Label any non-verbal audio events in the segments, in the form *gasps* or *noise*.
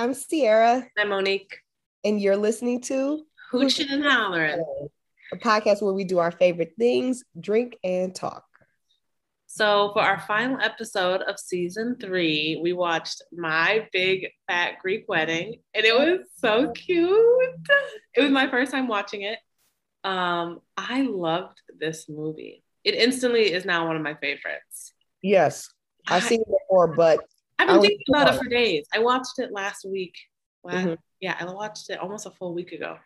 I'm Sierra. I'm Monique. And you're listening to Hooching and Hollering, a podcast where we do our favorite things, drink, and talk. So, for our final episode of season three, we watched My Big Fat Greek Wedding, and it was so cute. It was my first time watching it. Um, I loved this movie. It instantly is now one of my favorites. Yes, I've seen it before, but I've been thinking about it for days. I watched it last week. Last, mm-hmm. Yeah, I watched it almost a full week ago.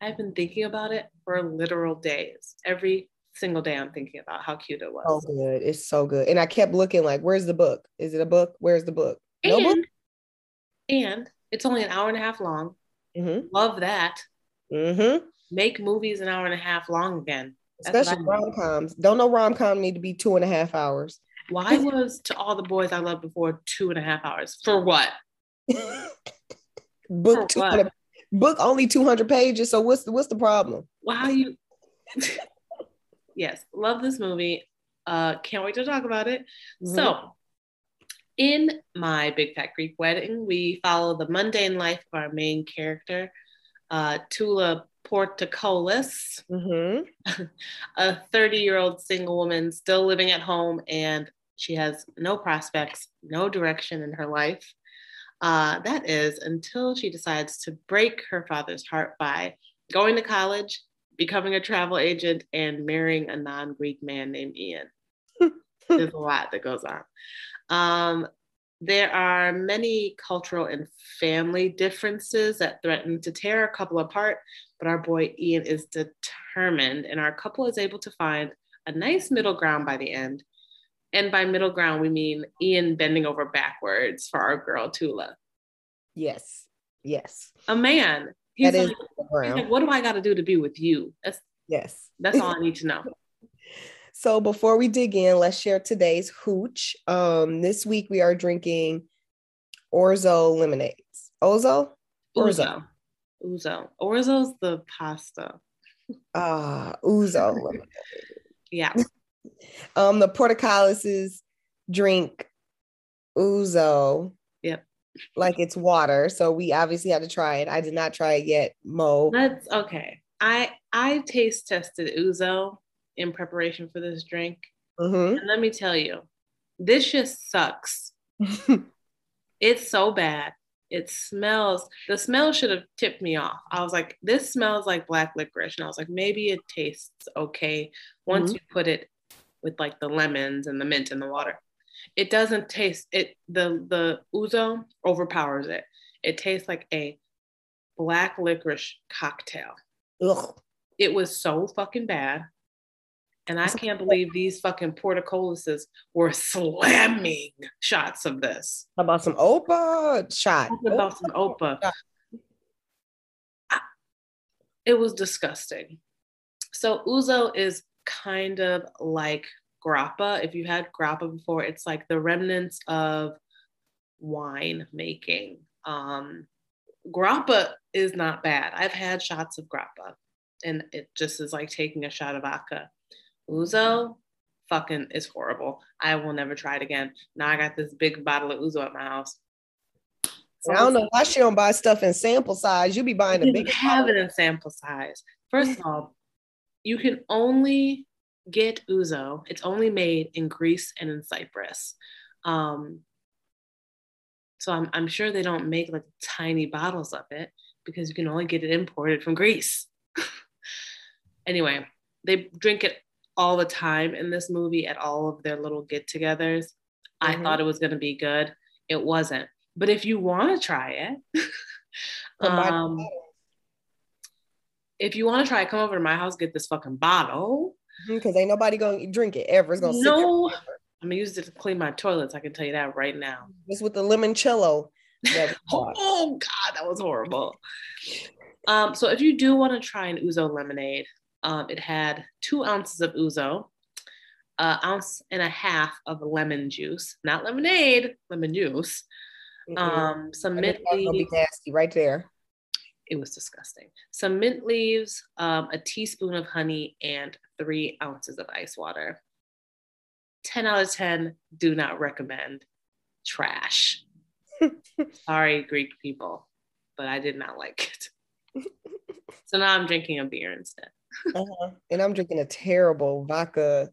I've been thinking about it for literal days. Every single day I'm thinking about how cute it was. So good. It's so good. And I kept looking like, where's the book? Is it a book? Where's the book? No and, book? And it's only an hour and a half long. Mm-hmm. Love that. Mm-hmm. Make movies an hour and a half long again. That's Especially rom coms. Don't know rom com need to be two and a half hours. Why was to all the boys I loved before two and a half hours? For what? *laughs* book For what? book only 200 pages. So what's the what's the problem? Why you *laughs* Yes, love this movie. Uh can't wait to talk about it. Mm-hmm. So in my Big Fat Greek Wedding, we follow the mundane life of our main character, uh, Tula Portokalos, mm-hmm. *laughs* a 30 year old single woman still living at home and she has no prospects, no direction in her life. Uh, that is until she decides to break her father's heart by going to college, becoming a travel agent, and marrying a non Greek man named Ian. *laughs* There's a lot that goes on. Um, there are many cultural and family differences that threaten to tear a couple apart, but our boy Ian is determined, and our couple is able to find a nice middle ground by the end and by middle ground, we mean Ian bending over backwards for our girl Tula. Yes. Yes. A man. He's, like, he's like, what do I got to do to be with you? That's yes. That's all I need to know. *laughs* so before we dig in, let's share today's hooch. Um, this week we are drinking Orzo lemonades. Ozo? Orzo. Ouzo. Orzo's the pasta. Ah, uh, Ouzo lemonade. *laughs* yeah. Um, the portocalises drink ouzo. Yep. Like it's water. So we obviously had to try it. I did not try it yet. Mo. That's okay. I I taste tested ouzo in preparation for this drink. Mm-hmm. And let me tell you, this just sucks. *laughs* it's so bad. It smells, the smell should have tipped me off. I was like, this smells like black licorice. And I was like, maybe it tastes okay once mm-hmm. you put it with like the lemons and the mint and the water. It doesn't taste it. The the ouzo overpowers it. It tastes like a black licorice cocktail. Ugh. It was so fucking bad. And I can't believe these fucking portocolises were slamming shots of this. How about some Opa shot? How about some Opa? I, it was disgusting. So ouzo is kind of like grappa. If you had grappa before, it's like the remnants of wine making. Um, grappa is not bad. I've had shots of grappa and it just is like taking a shot of vodka. Ouzo, fucking is horrible. I will never try it again. Now I got this big bottle of Ouzo at my house. So I don't know why she don't buy stuff in sample size. You be buying a big. Have it in sample size. First of all, you can only get ouzo. It's only made in Greece and in Cyprus. Um, so I'm, I'm sure they don't make like tiny bottles of it because you can only get it imported from Greece. *laughs* anyway, they drink it all the time in this movie at all of their little get togethers. Mm-hmm. I thought it was going to be good. It wasn't. But if you want to try it, um, if you want to try come over to my house, get this fucking bottle. Because ain't nobody gonna drink it ever. It's gonna no. I'm gonna use it to clean my toilets. I can tell you that right now. Just with the limoncello. *laughs* oh God, that was horrible. Um, so if you do want to try an ouzo lemonade, um, it had two ounces of ouzo, an ounce and a half of lemon juice, not lemonade, lemon juice. Mm-hmm. Um, some mint leaves. nasty right there it was disgusting. Some mint leaves, um, a teaspoon of honey, and three ounces of ice water. 10 out of 10, do not recommend. Trash. *laughs* Sorry, Greek people, but I did not like it. *laughs* so now I'm drinking a beer instead. *laughs* uh-huh. And I'm drinking a terrible vodka.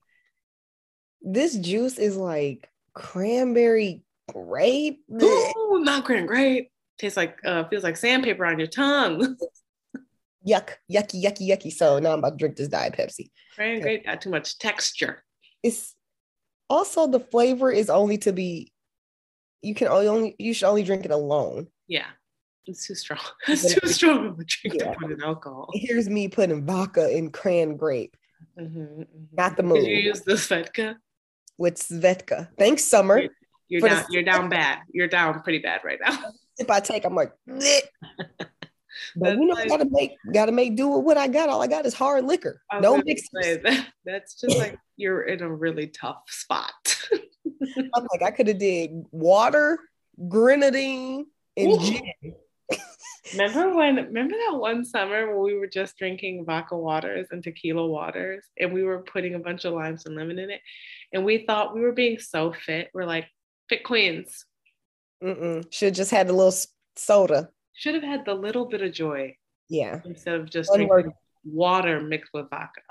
This juice is like cranberry grape. Ooh, not cranberry grape. Tastes like uh feels like sandpaper on your tongue. *laughs* Yuck, yucky, yucky, yucky. So now I'm about to drink this Diet Pepsi. Cranberry grape got too much texture. It's also the flavor is only to be you can only you should only drink it alone. Yeah. It's too strong. *laughs* It's too strong of a drink Yeah. to put in alcohol. Here's me putting vodka in cran grape. Mhm, mhm. Got the Did move. you use the Svedka? with Svedka. Thanks, Summer. You're the down. You're down bad. You're down pretty bad right now. *laughs* If I take, I'm like, "Bleh." *laughs* but you know, I like- gotta make gotta make do with what I got. All I got is hard liquor. I gonna that, that's just *laughs* like you're in a really tough spot. *laughs* I'm like, I could have did water, grenadine, and Ooh. gin. remember when? Remember that one summer when we were just drinking vodka waters and tequila waters, and we were putting a bunch of limes and lemon in it, and we thought we were being so fit. We're like fit queens. Mm-mm. Should just had a little soda. Should have had the little bit of joy Yeah, instead of just One drinking word. water mixed with vodka.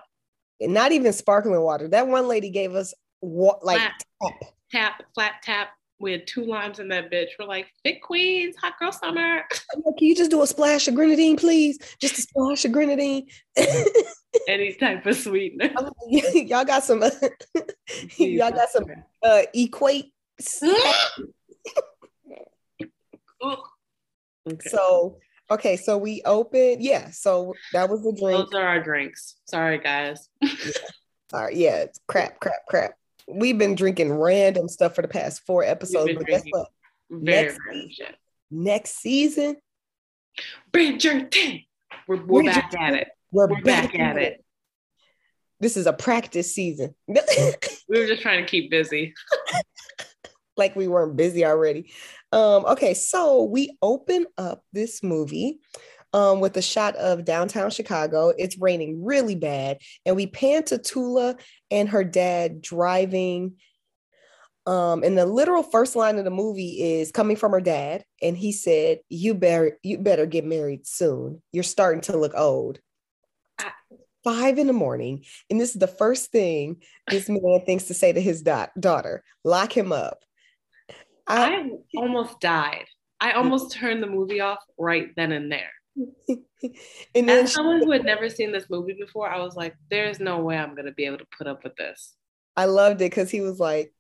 Not even sparkling water. That one lady gave us wa- like Flat. tap. Tap, flat tap. We had two limes in that bitch. We're like fit queens, hot girl summer. *laughs* Can you just do a splash of grenadine, please? Just a splash of grenadine. *laughs* Any type of sweetener. Y'all got some. *laughs* y'all got some uh, equate. *gasps* Okay. So okay, so we opened. Yeah, so that was the drink. Those are our drinks. Sorry, guys. *laughs* All right, yeah, it's crap, crap, crap. We've been drinking random stuff for the past four episodes, but guess what? Next shit. Next season, Bridgerton. We're, we're Bridgerton. back at it. we're, We're back at it. This is a practice season. *laughs* We were just trying to keep busy. like we weren't busy already. Um, okay, so we open up this movie um, with a shot of downtown Chicago. It's raining really bad, and we pan to Tula and her dad driving. Um, and the literal first line of the movie is coming from her dad, and he said, "You better, you better get married soon. You're starting to look old." Five in the morning, and this is the first thing this man thinks to say to his da- daughter: "Lock him up." I, I almost died. I almost turned the movie off right then and there. *laughs* and then As someone who had never seen this movie before, I was like, there's no way I'm going to be able to put up with this. I loved it because he was like,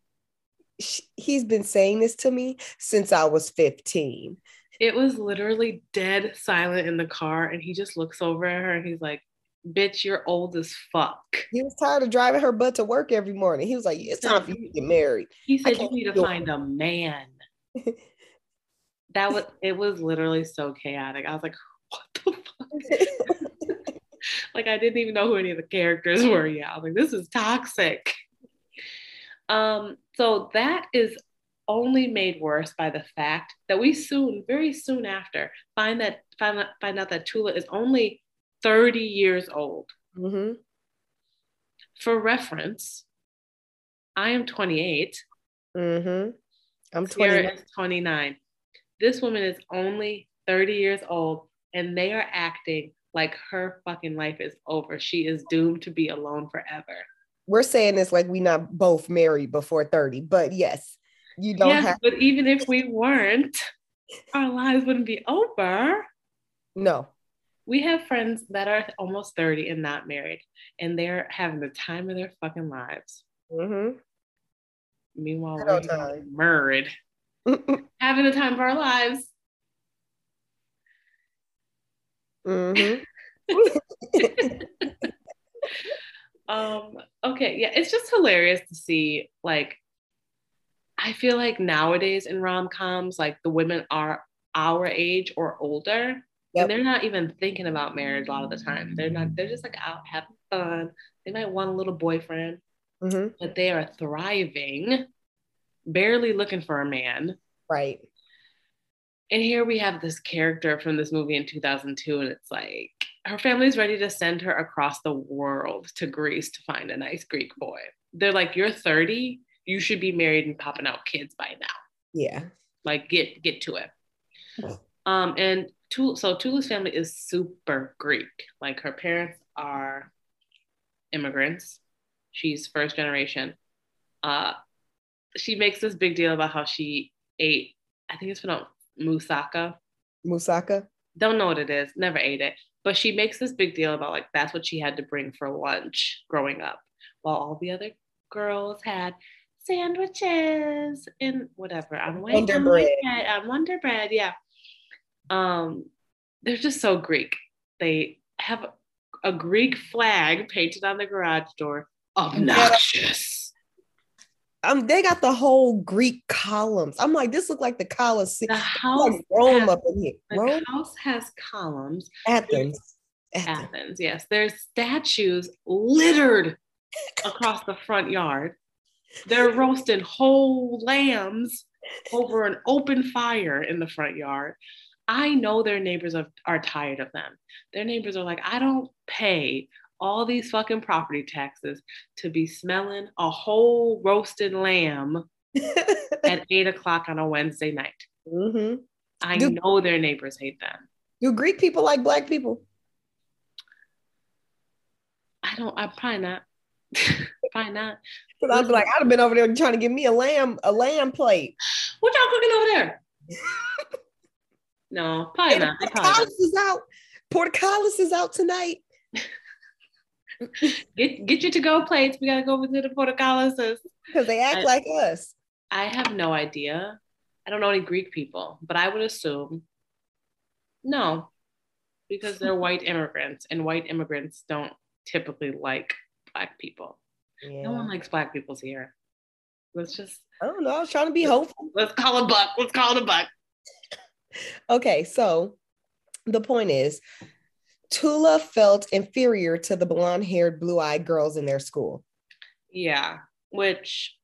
he's been saying this to me since I was 15. It was literally dead silent in the car. And he just looks over at her and he's like, bitch, you're old as fuck. He was tired of driving her butt to work every morning. He was like, it's time for you to get married. He said, you need to do it. find a man. *laughs* that was, it was literally so chaotic. I was like, what the fuck? *laughs* like I didn't even know who any of the characters were yet. I was like, this is toxic. Um, so that is only made worse by the fact that we soon, very soon after, find that find find out that Tula is only 30 years old. hmm For reference, I am 28. hmm I'm 29. is 29. This woman is only 30 years old, and they are acting like her fucking life is over. She is doomed to be alone forever. We're saying this like we not both married before 30, but yes, you don't yes, have but even if we weren't, our lives wouldn't be over. no. We have friends that are almost 30 and not married, and they're having the time of their fucking lives. hmm Meanwhile, we're old getting time. married, *laughs* having the time of our lives. hmm *laughs* Um, okay, yeah, it's just hilarious to see. Like, I feel like nowadays in rom coms, like the women are our age or older, Yep. and they're not even thinking about marriage a lot of the time. They're not. They're just like out having fun. They might want a little boyfriend, hmm but they are thriving, barely looking for a man. Right. And here we have this character from this movie in 2002, and it's like her family's ready to send her across the world to Greece to find a nice Greek boy. They're like, You're 30, you should be married and popping out kids by now. Yeah. Like, get get to it. Um, and Tul- so Tula's family is super Greek. Like her parents are immigrants. She's first generation. Uh, she makes this big deal about how she ate. I think it's pronounced moussaka. Moussaka. Don't know what it is. Never ate it. But she makes this big deal about like that's what she had to bring for lunch growing up, while all the other girls had sandwiches and whatever. I'm on bread. On Wonder Bread, yeah. Um, they're just so Greek. They have a Greek flag painted on the garage door. Obnoxious. Um, they got the whole Greek columns. I'm like, this look like the Colosseum. The house like Rome has, up in here. The Rome? house has columns. Athens. Athens. Athens, yes. There's statues littered across the front yard. They're roasting whole lambs over an open fire in the front yard. I know their neighbors are, are tired of them. Their neighbors are like, I don't pay all these fucking property taxes to be smelling a whole roasted lamb *laughs* at eight o'clock on a Wednesday night. Mm-hmm. I do, know their neighbors hate them. Do Greek people like black people? I don't. I probably not. *laughs* probably not. Because I'd be like, I'd have been over there trying to give me a lamb, a lamb plate. What y'all cooking over there? *laughs* no, probably not. Portcullis is out. Portcullis is out tonight. *laughs* get get your to go plates. We gotta go over to the portcullises because they act I, like us. I have no idea. I don't know any Greek people, but I would assume no, because they're white *laughs* immigrants, and white immigrants don't typically like black people. Yeah. No one likes black people's here. Let's just. I don't know. I was trying to be hopeful. Let's call a buck. Let's call it a buck. Okay, so the point is, Tula felt inferior to the blonde-haired, blue-eyed girls in their school. Yeah, which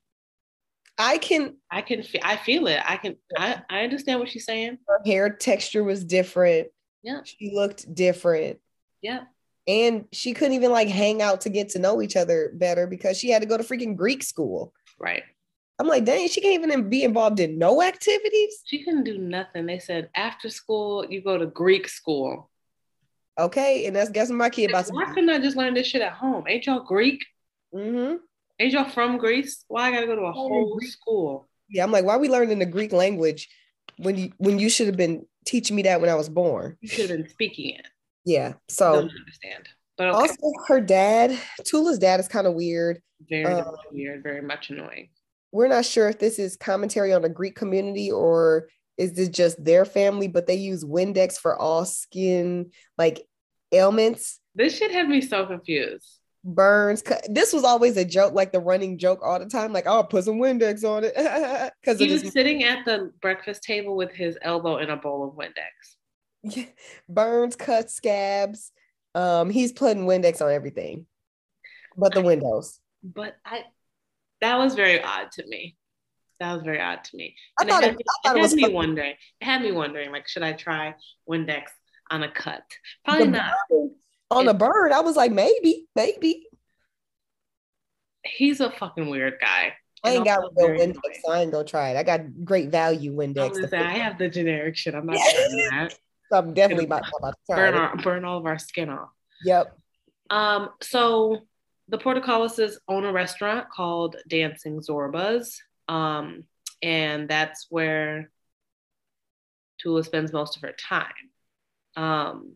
I can I can I feel it. I can I, I understand what she's saying. Her hair texture was different. Yeah. She looked different. Yeah and she couldn't even like hang out to get to know each other better because she had to go to freaking Greek school. Right. I'm like, dang, she can't even be involved in no activities. She couldn't do nothing. They said after school, you go to Greek school. Okay, and that's guessing my kid about. Why couldn't I just learn this shit at home? Ain't y'all Greek? Mm-hmm. Ain't y'all from Greece? Why I gotta go to a whole school? Yeah, I'm like, why are we learning the Greek language when you when you should have been teaching me that when I was born? You should have been speaking it. Yeah. So understand. But okay. also her dad, Tula's dad is kind of weird. Very um, weird, very much annoying. We're not sure if this is commentary on the Greek community or is this just their family, but they use Windex for all skin like ailments. This shit had me so confused. Burns. Cut this was always a joke, like the running joke all the time. Like, I'll put some Windex on it. *laughs* Because he was sitting at the breakfast table with his elbow in a bowl of Windex. burns, cuts, scabs. Um, he's putting Windex on everything, but the windows. But I, that was very odd to me. That was very odd to me. And I thought it, had, it, I thought it, it was me funny. wondering. It had me wondering, like, should I try Windex on a cut? Probably the not. Bird, on a bird, I was like, maybe, maybe. He's a fucking weird guy. I ain't got no Windex, so I ain't gonna try it. I got great value Windex. I, say, I have the generic shit. I'm not doing that. *laughs* I'm definitely about, about to burn, our, burn all of our skin off. Yep. Um, so the Portcullises own a restaurant called Dancing Zorba's. Um, and that's where Tula spends most of her time. Um,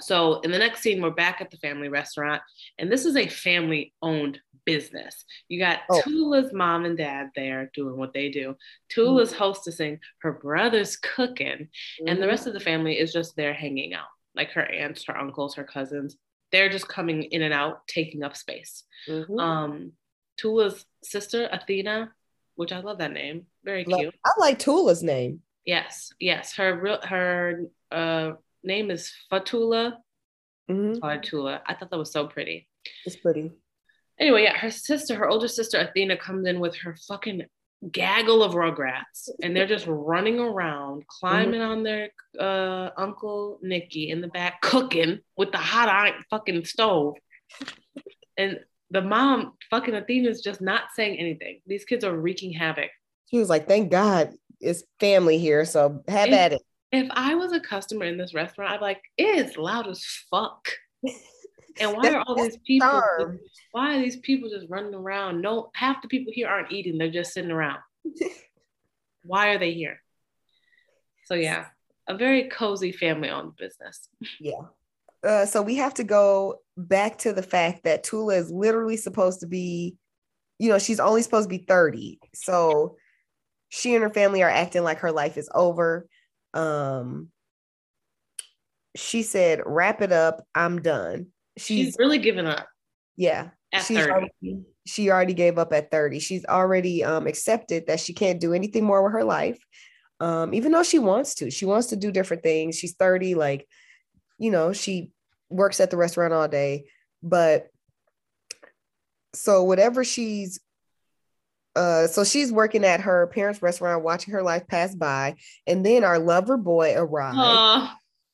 so in the next scene, we're back at the family restaurant, and this is a family-owned business. You got oh. Tula's mom and dad there doing what they do. Tula's mm-hmm. hostessing, her brother's cooking, mm-hmm. and the rest of the family is just there hanging out. Like her aunts, her uncles, her cousins. They're just coming in and out, taking up space. Mm-hmm. Um, Tula's sister, Athena, which I love that name. Very cute. I like Tula's name. Yes, yes. Her real her uh name is Fatula. Mm-hmm. Fatula. I thought that was so pretty. It's pretty. Anyway, yeah, her sister, her older sister Athena, comes in with her fucking gaggle of rugrats, and they're just running around, *laughs* climbing mm-hmm. on their uh, uncle Nicky in the back, cooking with the hot iron fucking stove. and the mom, fucking Athena's just not saying anything. These kids are wreaking havoc. She was like, "Thank God it's family here, so have If- at it. If I was a customer in this restaurant, I'd be like, it's loud as fuck. *laughs* And why are all these people? Why are these people just running around? No, half the people here aren't eating; they're just sitting around. *laughs* why are they here? So yeah, a very cozy family-owned business. Yeah. Uh, so we have to go back to the fact that Tula is literally supposed to be, you know, she's only supposed to be 30. So she and her family are acting like her life is over. Um, she said, wrap it up. I'm done. She's She's, really giving up yeah. at she's 30. already, she already gave up at 30. She's already um, accepted that she can't do anything more with her life. Um, even though she wants to, she wants to do different things. She's 30, like, you know, she works at the restaurant all day, but so whatever she's uh so she's working at her parents' restaurant, watching her life pass by, and then our lover boy arrived.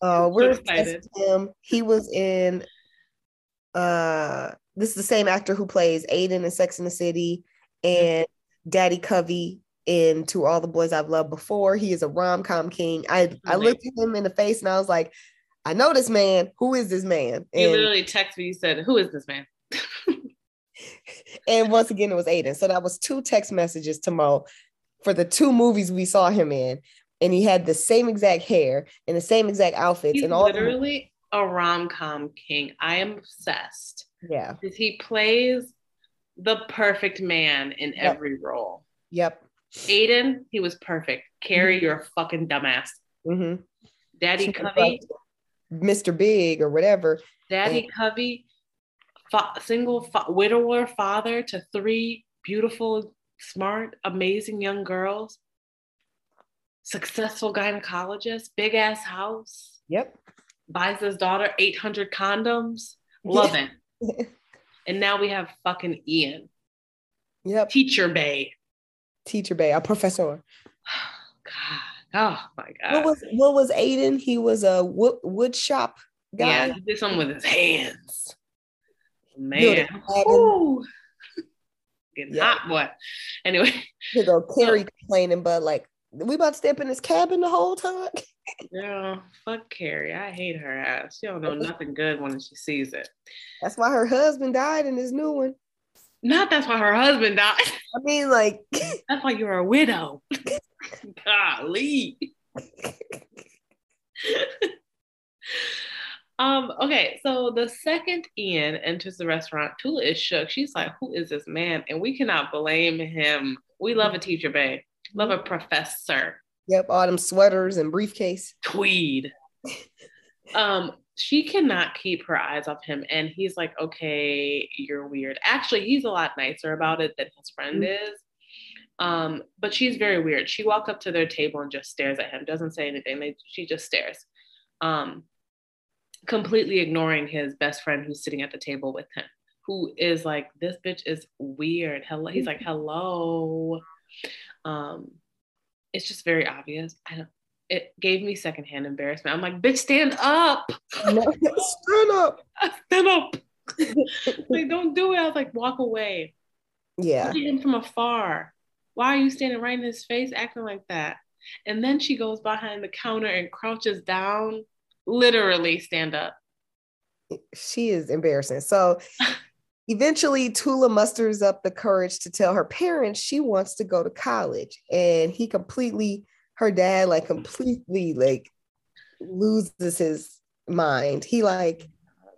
Uh, we're so excited. him. He was in. Uh, this is the same actor who plays Aidan in Sex in the City and Daddy Covey in To All the Boys I've Loved Before. He is a rom com king. I I looked at him in the face and I was like, I know this man. Who is this man? he And, literally texted me. He said, "Who is this man?" and once again, it was Aidan. So that was two text messages to Mo for the two movies we saw him in. And he had the same exact hair and the same exact outfits He's and all. literally a rom com king. I am obsessed yeah. because he plays the perfect man in Yep. every role. Yep. Aidan, he was perfect. Carrie, Mhm. you're a fucking dumbass. hmm Daddy Covey, Mr. Big or whatever. Daddy Covey, fa- single fa- widower father to three beautiful, smart, amazing young girls. Successful gynecologist, big ass house, Yep. Buys his daughter 800 condoms. *laughs* Love it. *laughs* And now we have fucking Ian, Yep. teacher bay. Teacher Bay, a professor. *sighs* God. Oh my God. What was what was Aidan? He was a wood, wood shop guy. yeah, he did something with his hands. Man. *laughs* Getting Yeah. hot, boy. Anyway, Here go Carrie complaining, but like we about to step in this cabin the whole time. *laughs* yeah, fuck Carrie. I hate her ass. She don't know nothing good when she sees it. That's why her husband died in this new one. Not that's why her husband died. *laughs* I mean, like, *laughs* That's why you're a widow. Golly. um, okay, so the second Ian enters the restaurant, Tula is shook. She's like, Who is this man? And we cannot blame him. We love a teacher, babe. Love a professor. yep, autumn sweaters and briefcase. Tweed. *laughs* um, she cannot keep her eyes off him, and he's like, "Okay, you're weird." Actually, he's a lot nicer about it than his friend is. Um, but she's very weird. She walks up to their table and just stares at him, doesn't say anything. They, she just stares, um, completely ignoring his best friend who's sitting at the table with him, who is like, "This bitch is weird." Hello, he's like, "Hello." Um, it's just very obvious. I don't. It gave me secondhand embarrassment. I'm like, bitch, stand up, *laughs* Stand up. stand up. *laughs* like, don't do it. I was like, walk away. Yeah. Look at him from afar. Why are you standing right in his face, acting like that? And then she goes behind the counter and crouches down. Literally, stand up. she is embarrassing. So *laughs* eventually Tula musters up the courage to tell her parents she wants to go to college. And he completely, her dad, like completely like loses his mind. He like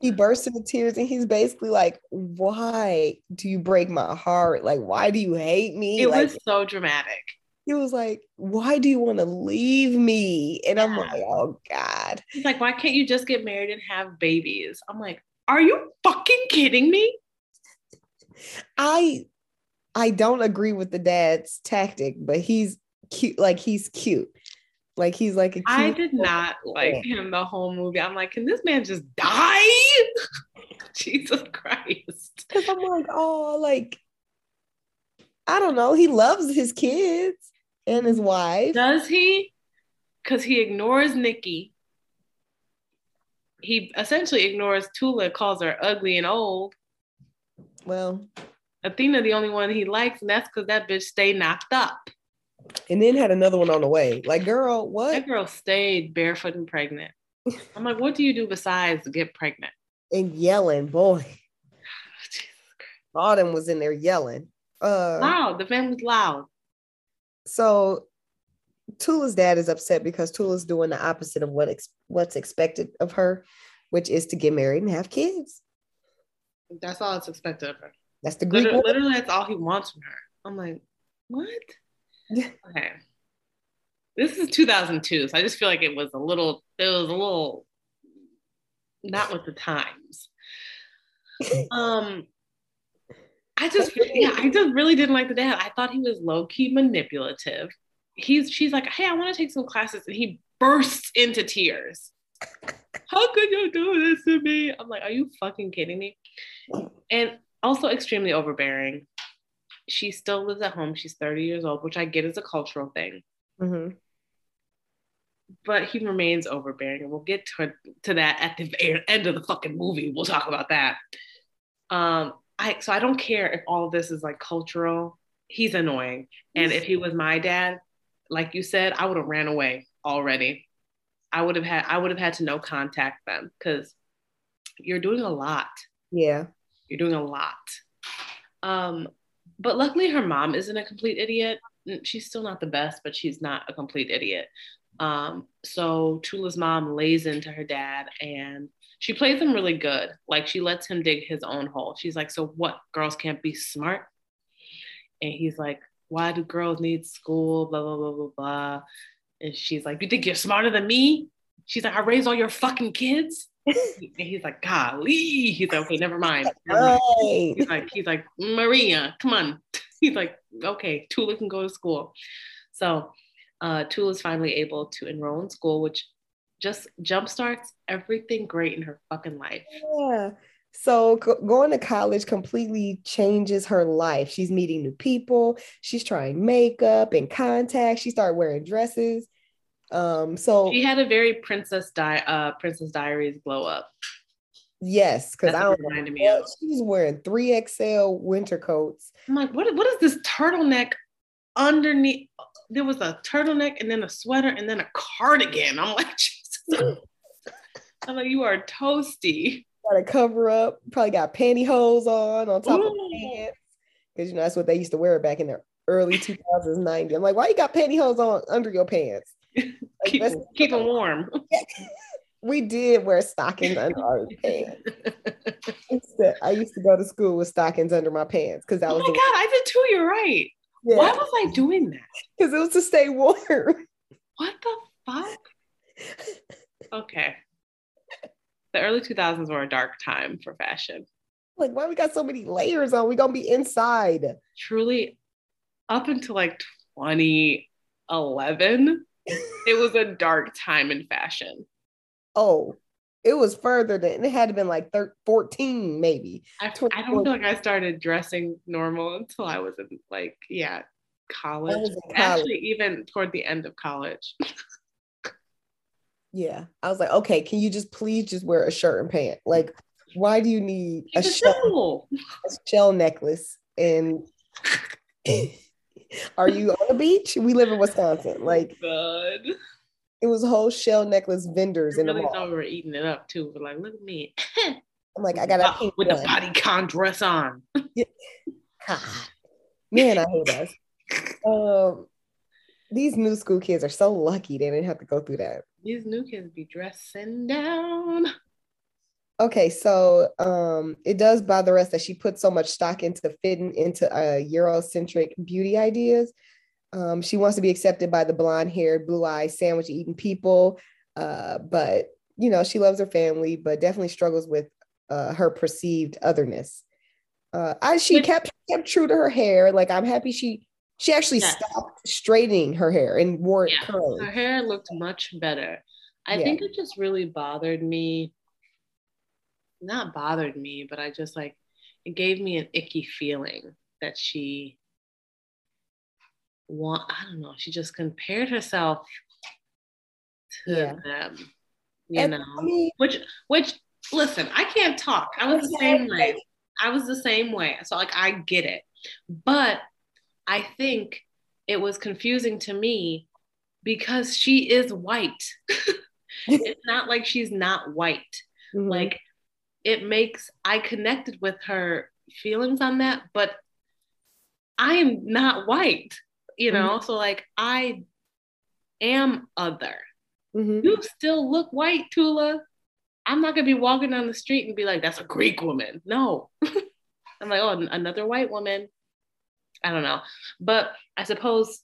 he bursts into tears and he's basically like, Why do you break my heart? Like, why do you hate me? It like was so dramatic. he was like, Why do you want to leave me? And I'm Yeah. like, Oh God. He's like, why can't you just get married and have babies? I'm like, are you fucking kidding me? I I don't agree with the dad's tactic, but he's cute. Like he's cute. Like he's like a cute. I did not like him the whole movie. I'm like, can this man just die? *laughs* Jesus Christ. Because I'm like, oh, like I don't know. He loves his kids and his wife. Does he? Because he ignores Nikki. He essentially ignores Tula, calls her ugly and old. Well, Athena, the only one he likes, and that's because that bitch stayed knocked up. and then had another one on the way. Like, girl, what? That girl stayed barefoot and pregnant. *laughs* I'm like, what do you do besides get pregnant? And yelling, boy. *sighs* Autumn was in there yelling. Uh, loud. The family's loud. So Tula's dad is upset because Tula's doing the opposite of what ex- what's expected of her, which is to get married and have kids. That's all that's expected of her. That's the Greek. Literally, literally, that's all he wants from her. I'm like, what? *laughs* okay. This is 2002, so I just feel like it was a little, it was a little not with the times. *laughs* um, I just, yeah, I just really didn't like the dad. I thought he was low key manipulative. He's, she's like, hey, I want to take some classes, and he bursts into tears. *laughs* How could you do this to me? I'm like, are you fucking kidding me? And also extremely overbearing. She still lives at home. She's 30 years old, which I get is a cultural thing. Mm-hmm. But he remains overbearing, and we'll get to, to that at the end of the fucking movie. We'll talk about that. Um, I so I don't care if all of this is like cultural. He's annoying, and if he was my dad, like you said, I would have ran away already. I would have had I would have had to no contact them because you're doing a lot. Yeah. You're doing a lot. Um, but luckily her mom isn't a complete idiot. She's still not the best, but she's not a complete idiot. Um, so Tula's mom lays into her dad and she plays him really good. Like she lets him dig his own hole. She's like, So what? Girls can't be smart? And he's like, Why do girls need school? Blah, blah, blah, blah, blah. And she's like, You think you're smarter than me? She's like, I raised all your fucking kids. And he's like, golly. He's like, okay, never mind. *laughs* Never mind. He's like, he's like, Maria, come on. *laughs* He's like, okay, Tula can go to school. So uh, Tula's finally able to enroll in school, which just jumpstarts everything great in her fucking life. Yeah. So going to college completely changes her life. She's meeting new people. She's trying makeup and contacts. She started wearing dresses. Um, so she had a very Princess Di- uh, Princess Diaries glow up. Yes, because I don't reminded me of. She was wearing three XL winter coats. I'm like, what? What is this turtleneck underneath? There was a turtleneck and then a sweater and then a cardigan. I'm like, *laughs* Jesus. *laughs* I'm like, you are toasty. Got a cover up. Probably got pantyhose on on top Ooh. of pants because you know that's what they used to wear back in the early 2000s, 90s. I'm like, why you got pantyhose on under your pants? Keep, keep them warm. *laughs* we did wear stockings under our *laughs* pants. I used, to, go to school with stockings under my pants because that oh was. Oh my god, I did too. You're right. Yeah. Why was I doing that? Because it was to stay warm. What the fuck? *laughs* okay. The early 2000s were a dark time for fashion. Like, why we got so many layers on? We gonna be inside. Truly, up until like 2011, it was a dark time in fashion. Oh, it was further than it had to been like 13, 14 maybe. I, I don't feel like I started dressing normal until I was in like yeah college. college. Actually, even toward the end of college. *laughs* yeah, I was like, okay, can you just please just wear a shirt and pant? Like, why do you need a shell, a shell necklace and *laughs* Are you on the beach? We live in Wisconsin. Like, God. It was whole shell necklace vendors in really the mall. thought we were eating it up too. But like, look at me. *laughs* I'm like, I got a pink with one. the bodycon dress on. *laughs* God. Man, I hate us. Um, these new school kids are so lucky they didn't have to go through that. These new kids be dressing down. Okay, so um, it does bother us that she put so much stock into fitting into uh, Eurocentric beauty ideas. Um, she wants to be accepted by the blonde haired, blue eyed, sandwich eating people. Uh, but, you know, she loves her family, but definitely struggles with uh, her perceived otherness. Uh, I, she kept kept true to her hair. Like I'm happy she she actually yes. stopped straightening her hair and wore it yeah. curly. Her hair looked much better. I yeah. think it just really bothered me not bothered me, but I just like it gave me an icky feeling that she want I don't know, she just compared herself to yeah. them, you and know. I mean, which which listen, I can't talk. I was the same way. I was the same way. So like I get it. But I think it was confusing to me because she is white. *laughs* it's not like she's not white. Mm-hmm. Like it makes I connected with her feelings on that, but I am not white, you know? Mm-hmm. So like I am other. Mm-hmm. You still look white, Tula. I'm not gonna be walking down the street and be like, that's a Greek woman. No. *laughs* I'm like, oh, another white woman. I don't know. But I suppose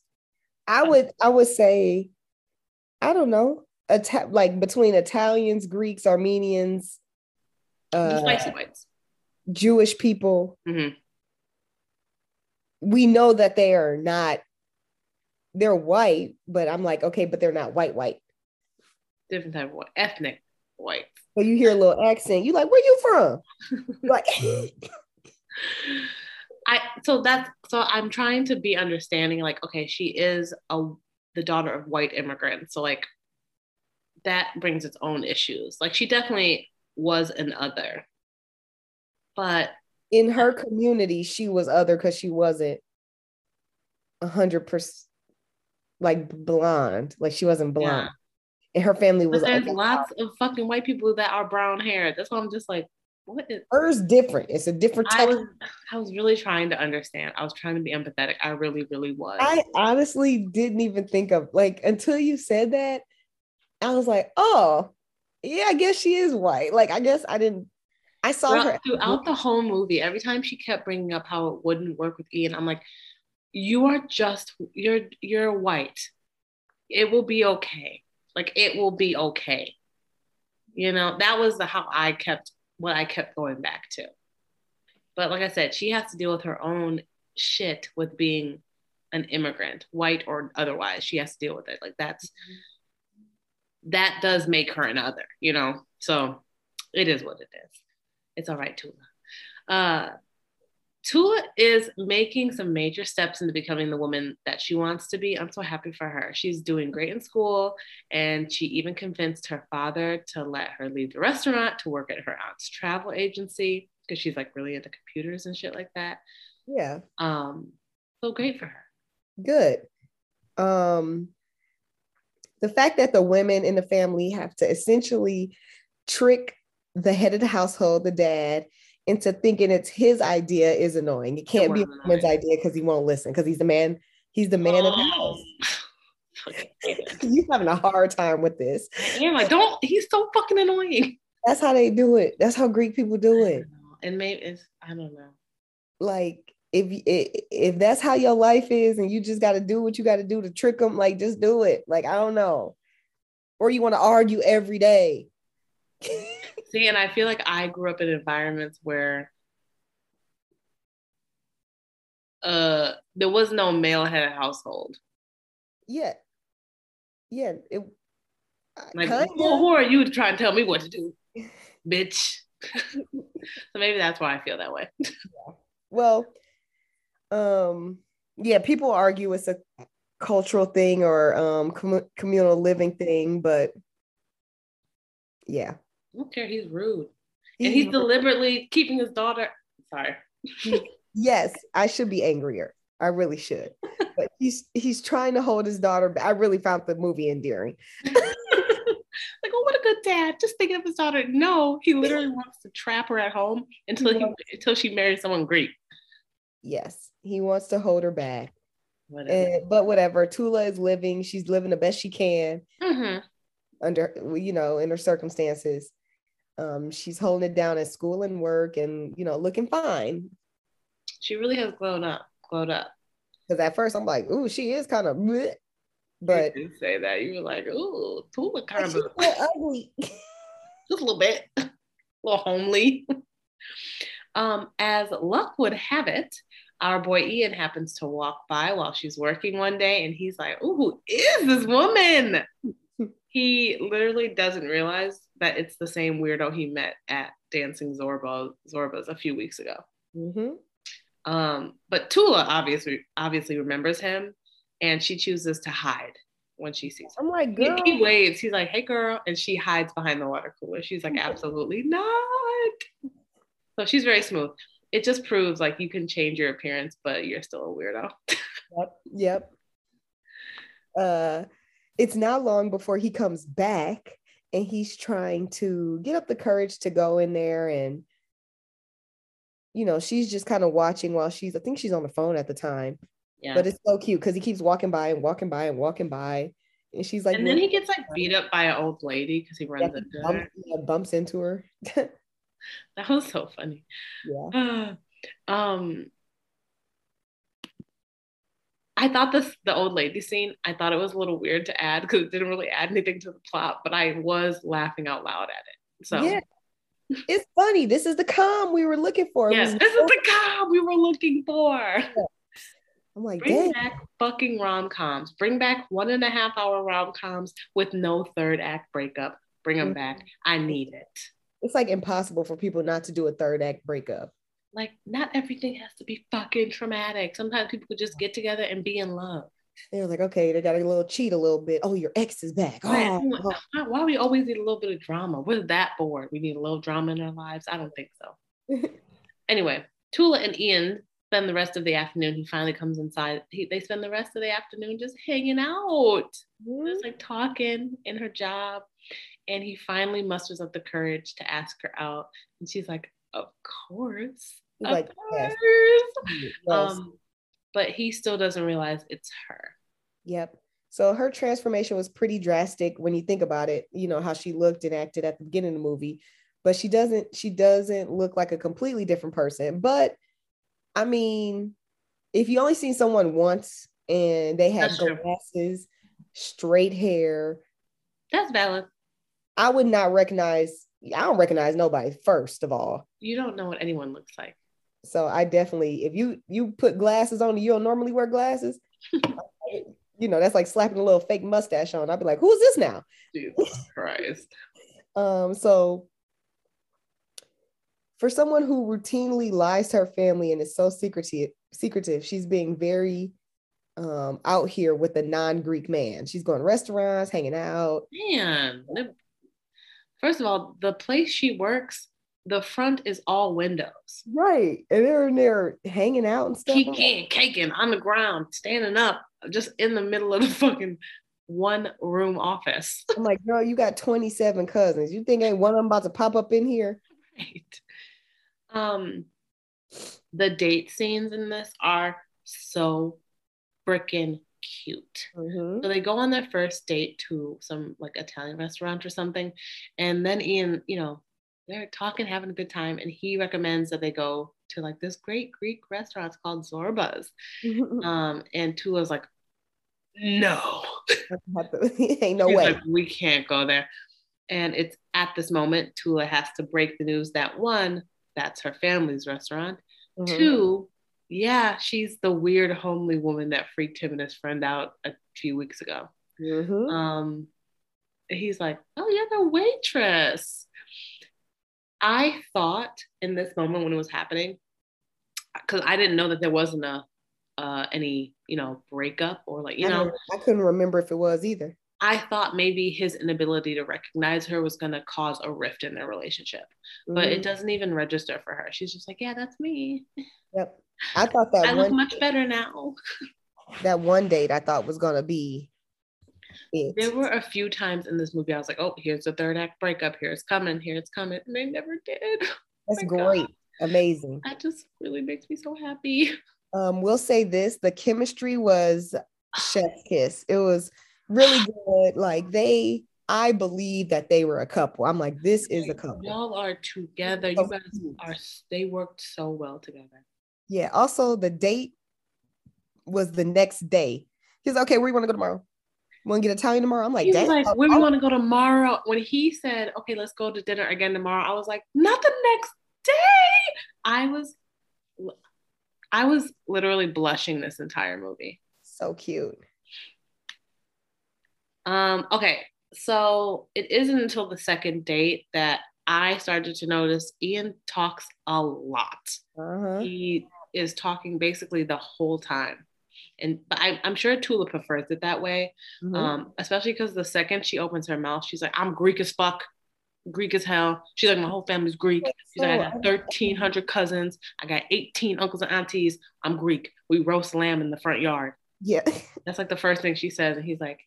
I would I would say, I don't know, Ita- like between Italians, Greeks, Armenians, uh. Jewish people. Mm-hmm. We know that they are not, they're white, but I'm like, okay, but they're not white, white. Different type of white, ethnic white. So you hear a little accent, you like, where you from? *laughs* like I so that's so I'm trying to be understanding, like, okay, she is a the daughter of white immigrants. So like that brings its own issues. Like she definitely was an other. But in her community, she was other because she wasn't a hundred percent like blonde. Like she wasn't blonde. Yeah. And her family was but there's okay, lots of fucking white people that are brown hair. That's why I'm just like, what is hers different? It's a different type. I was, I was really trying to understand. I was trying to be empathetic. I really, really was. I honestly didn't even think of like until you said that, I was like, oh, yeah, I guess she is white. Like, I guess I didn't. I saw throughout, her throughout the whole movie. Every time she kept bringing up how it wouldn't work with Ian, I'm like, you are just you're you're white. It will be okay. Like it will be okay. You know, that was the how I kept what I kept going back to. But like I said, she has to deal with her own shit with being an immigrant, white or otherwise. She has to deal with it. Like that's mm-hmm that does make her another, you know? So it is what it is. It's all right, Tula. Uh, Tula is making some major steps into becoming the woman that she wants to be. I'm so happy for her. She's doing great in school, and she even convinced her father to let her leave the restaurant to work at her aunt's travel agency because she's like really into computers and shit like that. Yeah. Um, so great for her. Good. Um, the fact that the women in the family have to essentially trick the head of the household, the dad, into thinking it's his idea is annoying. It can't be a woman's idea because he won't listen because he's the man. He's the man oh. of the oh. house. *laughs* You're having a hard time with this. Yeah, like don't. He's so fucking annoying. That's how they do it. That's how Greek people do it. And maybe it's I don't know. Like if if that's how your life is and you just got to do what you got to do to trick them like just do it. Like i don't know. Or you want to argue every day. *laughs* See and i feel like i grew up in environments where uh there was no male head household. Yeah. Yeah it like who, who are you trying to try and tell me what to do *laughs* bitch? *laughs* So maybe that's why i feel that way. Yeah. well um yeah people argue it's a cultural thing or um com- communal living thing but yeah. I don't care he's rude. And he's, deliberately keeping his daughter sorry. Yes i should be angrier. I really should. But he's he's trying to hold his daughter back. i really found the movie endearing. *laughs* Like oh what a good dad just thinking of his daughter. No he literally wants to trap her at home until he until she marries someone great yes he wants to hold her back. Whatever. And, but whatever. Tula is living. She's living the best she can mm-hmm. under, you know, in her circumstances. Um, she's holding it down at school and work and, you know, looking fine. She really has grown up, glowed up. Because at first I'm like, ooh, she is kind of, but you say that you were like, ooh, Tula kind of ugly, *laughs* just a little bit, *laughs* a little homely. *laughs* Um, as luck would have it, our boy Ian happens to walk by while she's working one day and he's like, Oh, who is this woman? *laughs* he literally doesn't realize that it's the same weirdo he met at Dancing Zorba Zorba's a few weeks ago. Mm-hmm. Um, but Tula obviously obviously remembers him and she chooses to hide when she sees him. I'm like, girl. He, he waves. He's like, hey girl. And she hides behind the water cooler. She's like, *laughs* absolutely not. So she's very smooth it just proves like you can change your appearance, but you're still a weirdo. *laughs* yep. Yep. uh, it's not long before he comes back and he's trying to get up the courage to go in there and you know she's just kind of watching while she's i think she's on the phone at the time yeah. but it's so cute because he keeps walking by and walking by and walking by and she's like and then he gets like beat up by an old lady because he runs yeah, into bumps, her yeah, bumps into her *laughs* *laughs* that was so funny yeah *sighs* um I thought this the old lady scene. I thought it was a little weird to add because it didn't really add anything to the plot, but I was laughing out loud at it. So yeah, it's funny. This is the calm we were looking for. Yes, this is the calm we were looking for. Yeah. I'm like, bring Dang. back fucking rom coms. Bring back one and a half hour rom coms with no third act breakup. Bring them mm-hmm. back. I need it. It's like impossible for people not to do a third act breakup like not everything has to be fucking traumatic. Sometimes people could just get together and be in love. They're like, okay, they got a little cheat a little bit. Oh, your ex is back. Oh, oh. Why we always need a little bit of drama? What is that for? We need a little drama in our lives? I don't think so. *laughs* anyway, Tula and Ian spend the rest of the afternoon. He finally comes inside. He, they spend the rest of the afternoon just hanging out, mm-hmm. just like talking in her job. And he finally musters up the courage to ask her out. And she's like, of course. Of like, course. Yes. Um, but he still doesn't realize it's her. Yep. So her transformation was pretty drastic when you think about it, you know, how she looked and acted at the beginning of the movie. But she doesn't, she doesn't look like a completely different person. But I mean, if you only seen someone once and they had That's glasses, true. straight hair. That's valid. I would not recognize I don't recognize nobody first of all. You don't know what anyone looks like. So I definitely, if you you put glasses on, you don't normally wear glasses. *laughs* you know, that's like slapping a little fake mustache on. I'd be like, who's this now? Jesus *laughs* Christ. um, so for someone who routinely lies to her family and is so secretive, secretive, she's being very um out here with a non-Greek man. She's going to restaurants, hanging out. Man, First of all, the place she works, the front is all windows. Right. And they're in there hanging out and stuff. Keking, caking on the ground, standing up, just in the middle of the fucking one room office. *laughs* I'm like, girl, you got 27 cousins. You think ain't one of them about to pop up in here? Right. Um, the date scenes in this are so freaking cute. Mm-hmm. So they go on their first date to some like Italian restaurant or something. And then Ian, you know, they're talking, having a good time. And he recommends that they go to like this great Greek restaurant it's called Zorba's. Mm-hmm. *laughs* Um, and Tula's like, no. *laughs* Ain't no She's way. Like, we can't go there. And it's at this moment Tula has to break the news that one, that's her family's restaurant. Mm-hmm. Two, yeah, she's the weird homely woman that freaked him and his friend out a few weeks ago. Mm-hmm. Um, he's like, oh, you're the waitress. I thought in this moment when it was happening, because I didn't know that there wasn't a uh, any you know breakup or like you I know I couldn't remember if it was either. I thought maybe his inability to recognize her was going to cause a rift in their relationship, mm-hmm. but it mm-hmm. doesn't even register for her. She's just like, yeah, that's me. Yep. I thought that *laughs* I look much better now. *laughs* That one date I thought was gonna be it. There were a few times in this movie I was like, oh, here's the third act breakup. Here it's coming. Here it's coming. And they never did. *laughs* That's oh great. God. Amazing. That just really makes me so happy. Um, we'll say this: the chemistry was *sighs* chef's kiss. It was really good. Like they, I believe that they were a couple. I'm like, this is a couple. Y'all are together. You guys are. They worked so well together. Yeah. Also, the date was the next day. He's like, okay, where you want to go tomorrow? Want to get Italian tomorrow? I'm like, He's like, oh, where we oh. want to go tomorrow? When he said, okay, let's go to dinner again tomorrow, I was like, not the next day. I was, I was literally blushing this entire movie. So cute. Um. Okay. So it isn't until the second date that I started to notice Ian talks a lot. Uh-huh. He is talking basically the whole time. And I, am sure Tula prefers it that way, mm-hmm. um, especially because the second she opens her mouth, she's like, I'm Greek as fuck, Greek as hell. She's like, my whole family's Greek. She's like, I got 1,300 cousins. I got 18 uncles and aunties. I'm Greek. We roast lamb in the front yard. Yeah. *laughs* That's like the first thing she says, and he's like,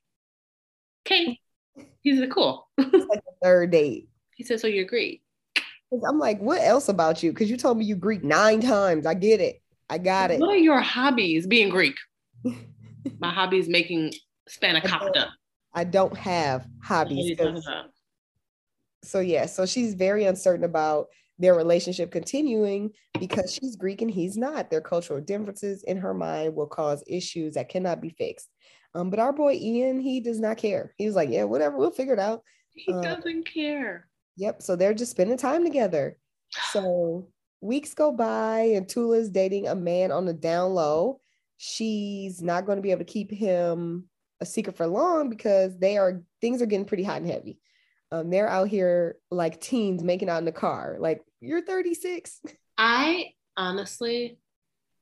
"Okay." He's like, "Cool." It's like the third date. *laughs* he said, "So you're Greek." I'm like, what else about you? Because you told me you Greek nine times. I get it. I got it. What are your hobbies? Being Greek. *laughs* My hobby is making spanakopita. I don't have hobbies. you talking 'cause- about? So yeah, so she's very uncertain about their relationship continuing because she's Greek and he's not. Their cultural differences in her mind will cause issues that cannot be fixed. Um, but our boy Ian, he does not care. He was like, yeah, whatever, we'll figure it out. He Uh, doesn't care. Yep. So they're just spending time together. So *gasps* weeks go by and Tula's dating a man on the down low. She's not going to be able to keep him a secret for long because they are things are getting pretty hot and heavy. Um, they're out here like teens making out in the car. Like you're 36. *laughs* I honestly,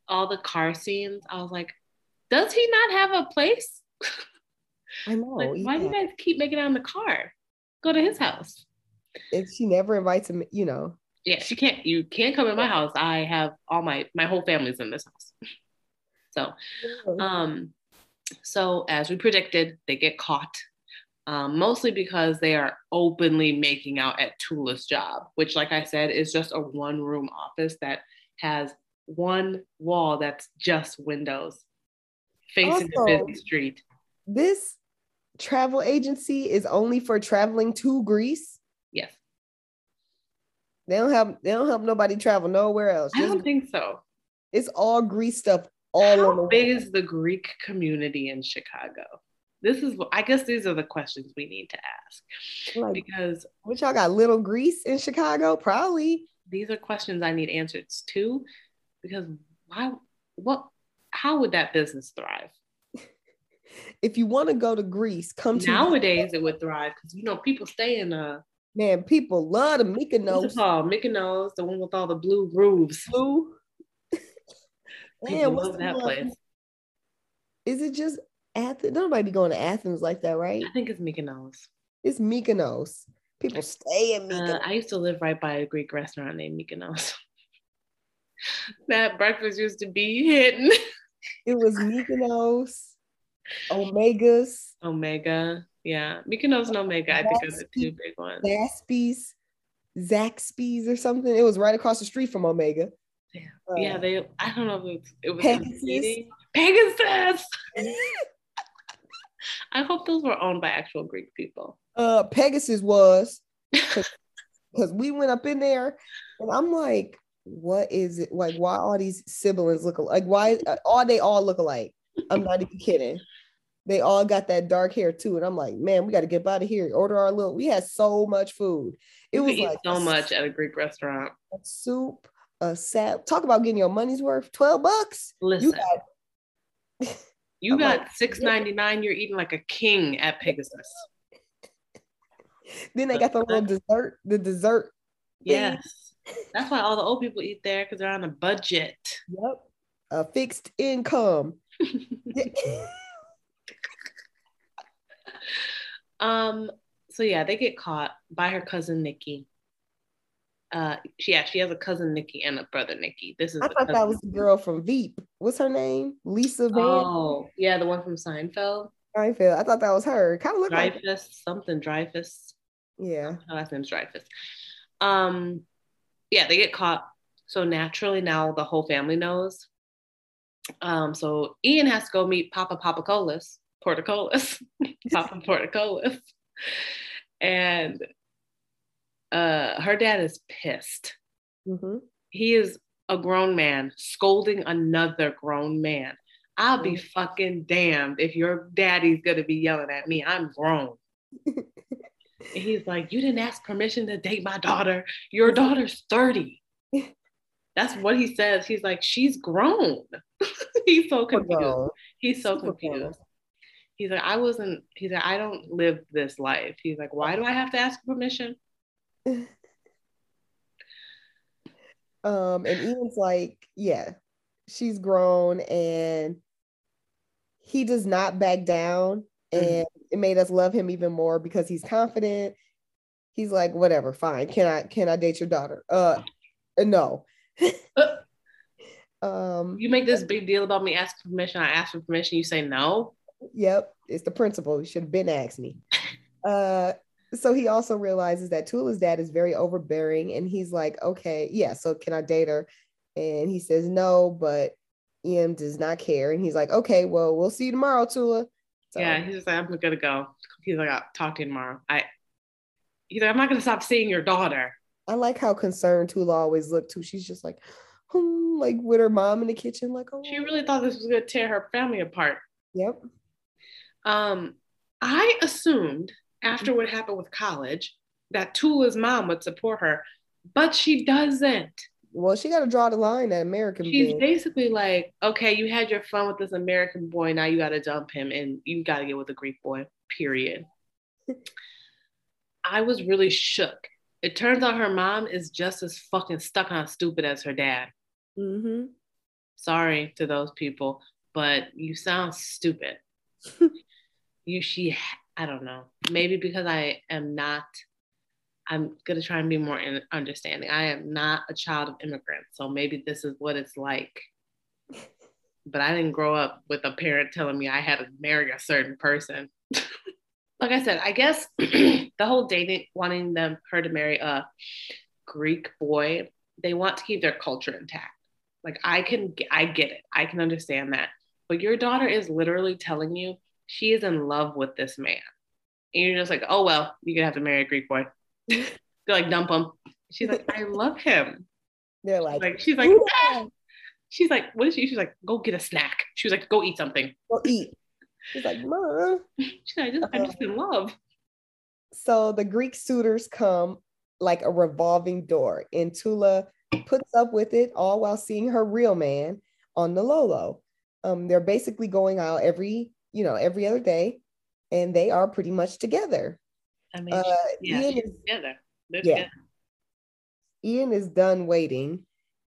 all the car scenes, I was like, does he not have a place? I know. like, why do you guys keep making out in the car? Go to his house. If she never invites him, you know. Yeah, she can't. You can't come in my house. I have all my my whole family's in this house. *laughs* So, um, so as we predicted, they get caught. Um, mostly because they are openly making out at Tula's job, which, like I said, is just a one room office that has one wall that's just windows facing Also- a busy street. This travel agency is only for traveling to Greece. Yes, They don't help. They don't help nobody travel nowhere else. I don't think so. it's all Greece stuff all How over. big is the Greek community in Chicago? This is, I guess, these are the questions we need to ask Like, because what y'all got? Little Greece in Chicago? Probably. these are questions I need answers to. Because why? What? How would that business thrive? If you want to go to Greece, come to Nowadays, it would thrive because you know people stay in uh, Man, people love the Mykonos. what's it called? Mykonos, the one with all the blue roofs. Blue. Man, what's that one- place. Is it just Athens? Nobody be going to Athens like that, right? I think it's Mykonos. It's Mykonos. People stay in Mykonos. Uh, I used to live right by a Greek restaurant named Mykonos. *laughs* that breakfast used to be hidden. it was Mykonos, Omegas, Omega. Yeah. Mykonos and Omega, I think are the two big ones. Zaxby's, Zaxby's or something. It was right across the street from Omega. Yeah. Uh, yeah, they I don't know if it was, it was Pegasus. Pegasus. *laughs* I hope those were owned by actual Greek people. uh Pegasus was because *laughs* we went up in there and I'm like, what is it? Like, why all these siblings look alike? Like, why are they all look alike? I'm not even kidding. They all got that dark hair too. And I'm like, man, we got to get out of here. Order our little, we had so much food. It You was like so much at a Greek restaurant. a soup, a salad. Talk about getting your money's worth. 12 bucks. Listen, You *laughs* you I'm got like, six ninety nine. You're eating like a king at Pegasus. *laughs* Then they got the little *laughs* dessert, the dessert. Yes, that's why all the old people eat there because they're on a budget. Yep. A fixed income. Um. So yeah, they get caught by her cousin Nikki. Uh, she, yeah, she has a cousin Nikki and a brother Nikki. This is I thought that was the girl from Veep. What's her name? Lisa Van Oh, yeah, the one from Seinfeld. Seinfeld. I thought that was her. Kind of looked like something Dreyfus. yeah. Her last name's Dreyfus. Um, yeah, they get caught. So naturally, now the whole family knows. Um, so Ian has to go meet Papa Papacolis, Portokalos, *laughs* Papa Portokalos, and uh, her dad is pissed. Mhm. He is a grown man scolding another grown man. I'll be Mhm. fucking damned if your daddy's gonna be yelling at me. I'm grown. *laughs* And he's like, You didn't ask permission to date my daughter. Your daughter's 30. *laughs* That's what he says. He's like, She's grown. he's so confused. He's so confused. He's like, I wasn't, he's like, I don't live this life. He's like, Why do I have to ask permission? *laughs* Um, and Ian's like, yeah, she's grown and he does not back down. Mhm. And it made us love him even more because he's confident. He's like, whatever, fine. Can I can I date your daughter? Uh no. *laughs* Um, you make this big deal about me asking permission. I ask for permission. You say no. Yep, it's the principal. You should have been asked me. *laughs* Uh, so he also realizes that Tula's dad is very overbearing, and he's like, "Okay, yeah, so can I date her?" And he says no, but Ian does not care, and he's like, "Okay, well, we'll see you tomorrow, Tula." So, yeah, he's just like, "I'm gonna go." He's like, "I'll talk to you tomorrow." I, he's like, "I'm not gonna stop seeing your daughter." I like how concerned Tula always looked too. She's just like, hmm, like with her mom in the kitchen, like, oh. She really thought this was gonna tear her family apart. Yep. Um, I assumed after what happened with college that Tula's mom would support her, but she doesn't. Well, she got to draw the line at American. She's basically like, okay, you had your fun with this American boy, now you got to dump him and you got to get with a Greek boy. Period. I was really shook. It turns out her mom is just as fucking stuck on stupid as her dad. Mm-hmm. Sorry to those people, but you sound stupid. *laughs* you she I don't know. Maybe because I am not, I'm gonna try and be more understanding. I am not a child of immigrants, so maybe this is what it's like. But I didn't grow up with a parent telling me I had to marry a certain person. *laughs* like I said, I guess *clears throat* the whole dating, wanting them her to marry a Greek boy, they want to keep their culture intact. Like I can, I get it, I can understand that. But your daughter is literally telling you she is in love with this man. And you're just like, oh, well, you're going to have to marry a Greek boy. *laughs* They're like, dump him. She's like, I love him. They're like, like she's like, ah. she's like, what is she? She's like, go get a snack. She was like, go eat something. Go eat. She's like, Mom. She's like, I just, I'm just in love. So the Greek suitors come like a revolving door, and Tula puts up with it all while seeing her real man on the Lolo. Um, they're basically going out every you know, every other day, and they are pretty much together. I mean, uh, yeah, Ian is, together. They're yeah. Together. Ian is done waiting.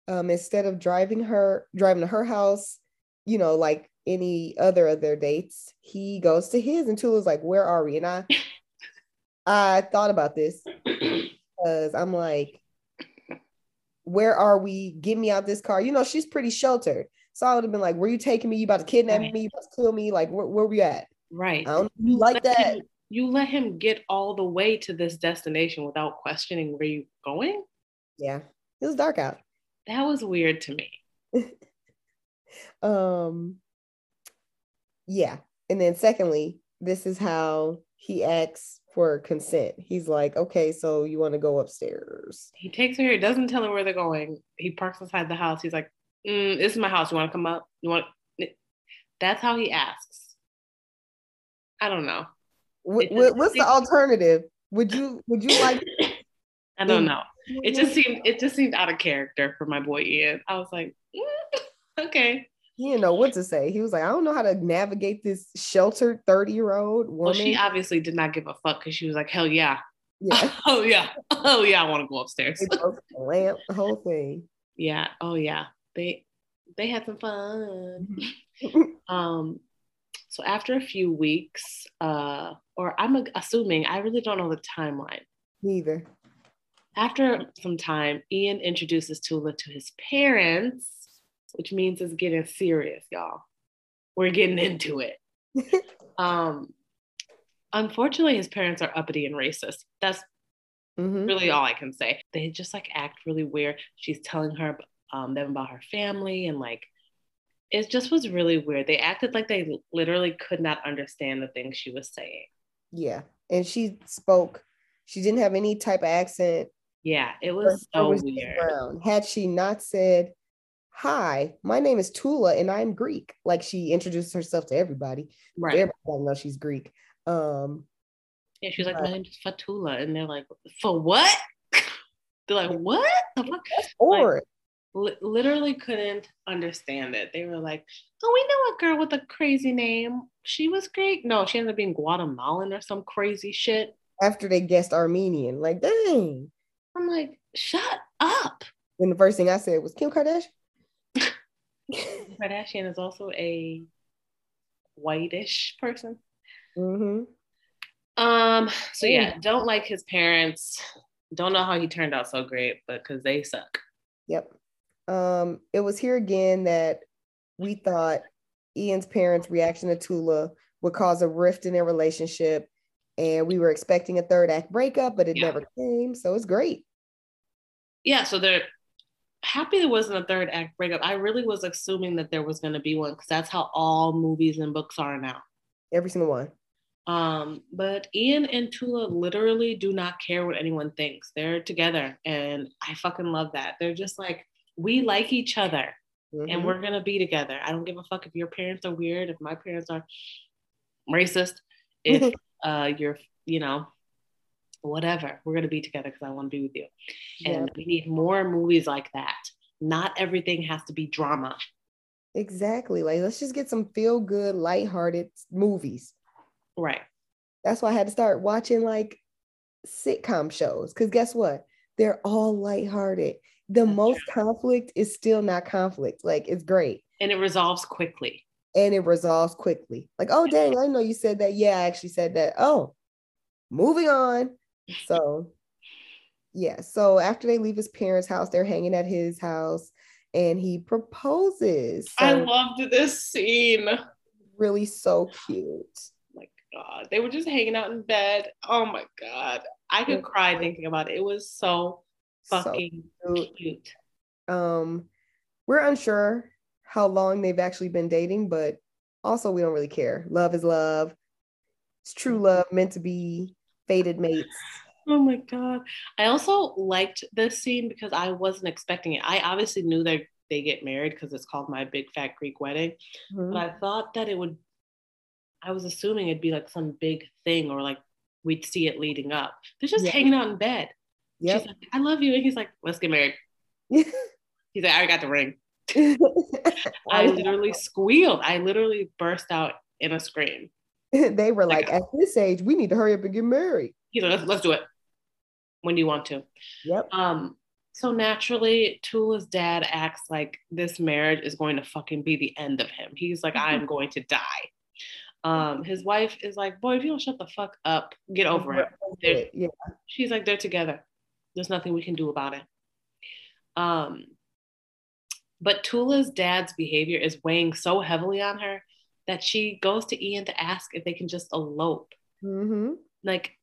Um, instead of driving her, driving to her house, you know, like any other of their dates, he goes to his, and Tula's like, "Where are we?" And I, *laughs* I thought about this because I'm like, "Where are we? Get me out this car." You know, she's pretty sheltered. So I would have been like, "Were you taking me? You about to kidnap right. me? You about to kill me? Like, where, where were you at?" Right. I don't you like that. Him, you let him get all the way to this destination without questioning where you going. Yeah, it was dark out. That was weird to me. *laughs* um. Yeah, and then secondly, this is how he asks for consent. He's like, "Okay, so you want to go upstairs?" He takes her. He doesn't tell her where they're going. He parks inside the house. He's like, mm, this is my house. You want to come up? You want? That's how he asks. I don't know. What, what's the alternative? Would you would you like? *coughs* I don't know. It just seemed it just seemed out of character for my boy Ian. I was like, mm, *laughs* okay. He didn't know what to say. He was like, I don't know how to navigate this sheltered 30 year old woman. Well, she obviously did not give a fuck because she was like, hell yeah. Yeah. *laughs* oh yeah. *laughs* Oh yeah, I want to go upstairs. lamp, the whole thing. Yeah. Oh yeah they they had some fun. um, so after a few weeks, uh, or I'm assuming I really don't know the timeline. Neither. After some time, Ian introduces Tula to his parents, which means it's getting serious, y'all. We're getting into it. *laughs* um, unfortunately, his parents are uppity and racist. That's mm-hmm. really all I can say. They just like act really weird. She's telling her um, them about her family and like it just was really weird. They acted like they literally could not understand the things she was saying. Yeah. And she spoke, she didn't have any type of accent. Yeah, it was so was weird. Brown. Had she not said, Hi, my name is Tula and I'm Greek, like she introduced herself to everybody. Right. Everybody knows she's Greek. Um, yeah, she's like, My name is Fotoula. And they're like, For what? *laughs* they're like, What? Or like, li- literally couldn't understand it. They were like, "Oh, we know a girl with a crazy name. She was great." No, she ended up being Guatemalan or some crazy shit. After they guessed Armenian, like, dang. I'm like, shut up. And the first thing I said was Kim Kardashian. *laughs* Kardashian is also a whitish person. Mm-hmm. Um. So yeah, don't like his parents. Don't know how he turned out so great, but because they suck. Yep. Um, it was here again that we thought Ian's parents' reaction to Tula would cause a rift in their relationship. And we were expecting a third act breakup, but it Yeah. never came. So it's great. Yeah, so they're happy there wasn't a third act breakup. I really was assuming that there was going to be one because that's how all movies and books are now. Every single one. Um, but Ian and Tula literally do not care what anyone thinks. They're together, and I fucking love that. They're just like, we like each other, and Mhm. we're gonna be together. I don't give a fuck if your parents are weird, if my parents are racist, if uh you're, you know, whatever. We're gonna be together because I want to be with you. And we need more movies like that. Not everything has to be drama. Exactly. Like let's just get some feel good, lighthearted movies. Right. That's why I had to start watching like sitcom shows. Cause guess what? They're all lighthearted. The most conflict is still not conflict. Like it's great. And it resolves quickly. And it resolves quickly. Like, oh dang, I know you said that. Yeah, I actually said that. Oh, moving on. *laughs* So yeah. So after they leave his parents' house, they're hanging at his house and he proposes. I loved this scene. Oh really so cute. Oh my god. They were just hanging out in bed. Oh my god. I could cry thinking about it. It was so So fucking cute. cute. Um, we're unsure how long they've actually been dating, but also we don't really care. Love is love. It's true love, meant to be fated mates. Oh my god. I also liked this scene because I wasn't expecting it. I obviously knew that they get married because it's called my big fat Greek wedding. Mhm. But I thought that it would I was assuming it'd be like some big thing or like we'd see it leading up. They're just Yeah. hanging out in bed. Yep. She's like, I love you. And he's like, let's get married. *laughs* He's like, I got the ring. *laughs* I literally squealed. I literally burst out in a scream. *laughs* they were like, Like- at this age, we need to hurry up and get married. You know, let's, let's do it. When do you want to? Yep. Um, so naturally, Tula's dad acts like this marriage is going to fucking be the end of him. He's like, I'm going to die. Um, his wife is like, boy, if you don't shut the fuck up, get over it. Yeah. She's like, they're together. There's nothing we can do about it. Um, but Tula's dad's behavior is weighing so heavily on her that she goes to Ian to ask if they can just elope. hmm Like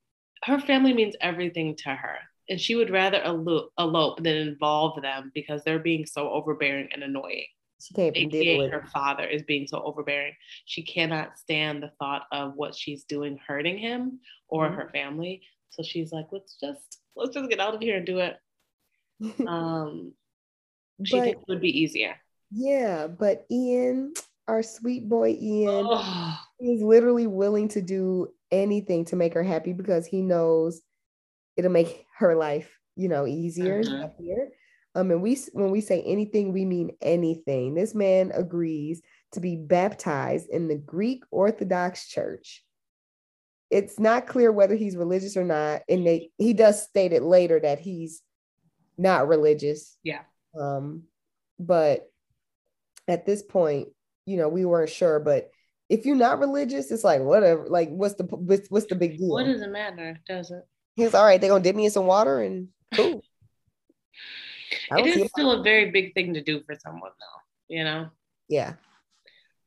her family means everything to her, and she would rather elo- elope than involve them because they're being so overbearing and annoying. She can't AKA her father is being so overbearing. She cannot stand the thought of what she's doing hurting him or Mhm. her family. So she's like, let's just let's just get out of here and do it. *laughs* Um, she but thinks it would be easier. yeah, but Ian, our sweet boy Ian, Oh, He's literally willing to do anything to make her happy because he knows it'll make her life, you know, easier Mhm. happier. Um, and we when we say anything, we mean anything. This man agrees to be baptized in the Greek Orthodox Church. It's not clear whether he's religious or not, and they he does state it later that he's not religious. Yeah. Um, but at this point, you know, we weren't sure, but if you're not religious, it's like whatever. Like, what's the what's, what's the big deal? what does it matter? Does it? He's all right. They're gonna dip me in some water and cool. It is still a very big thing to do for someone, though. You know. yeah.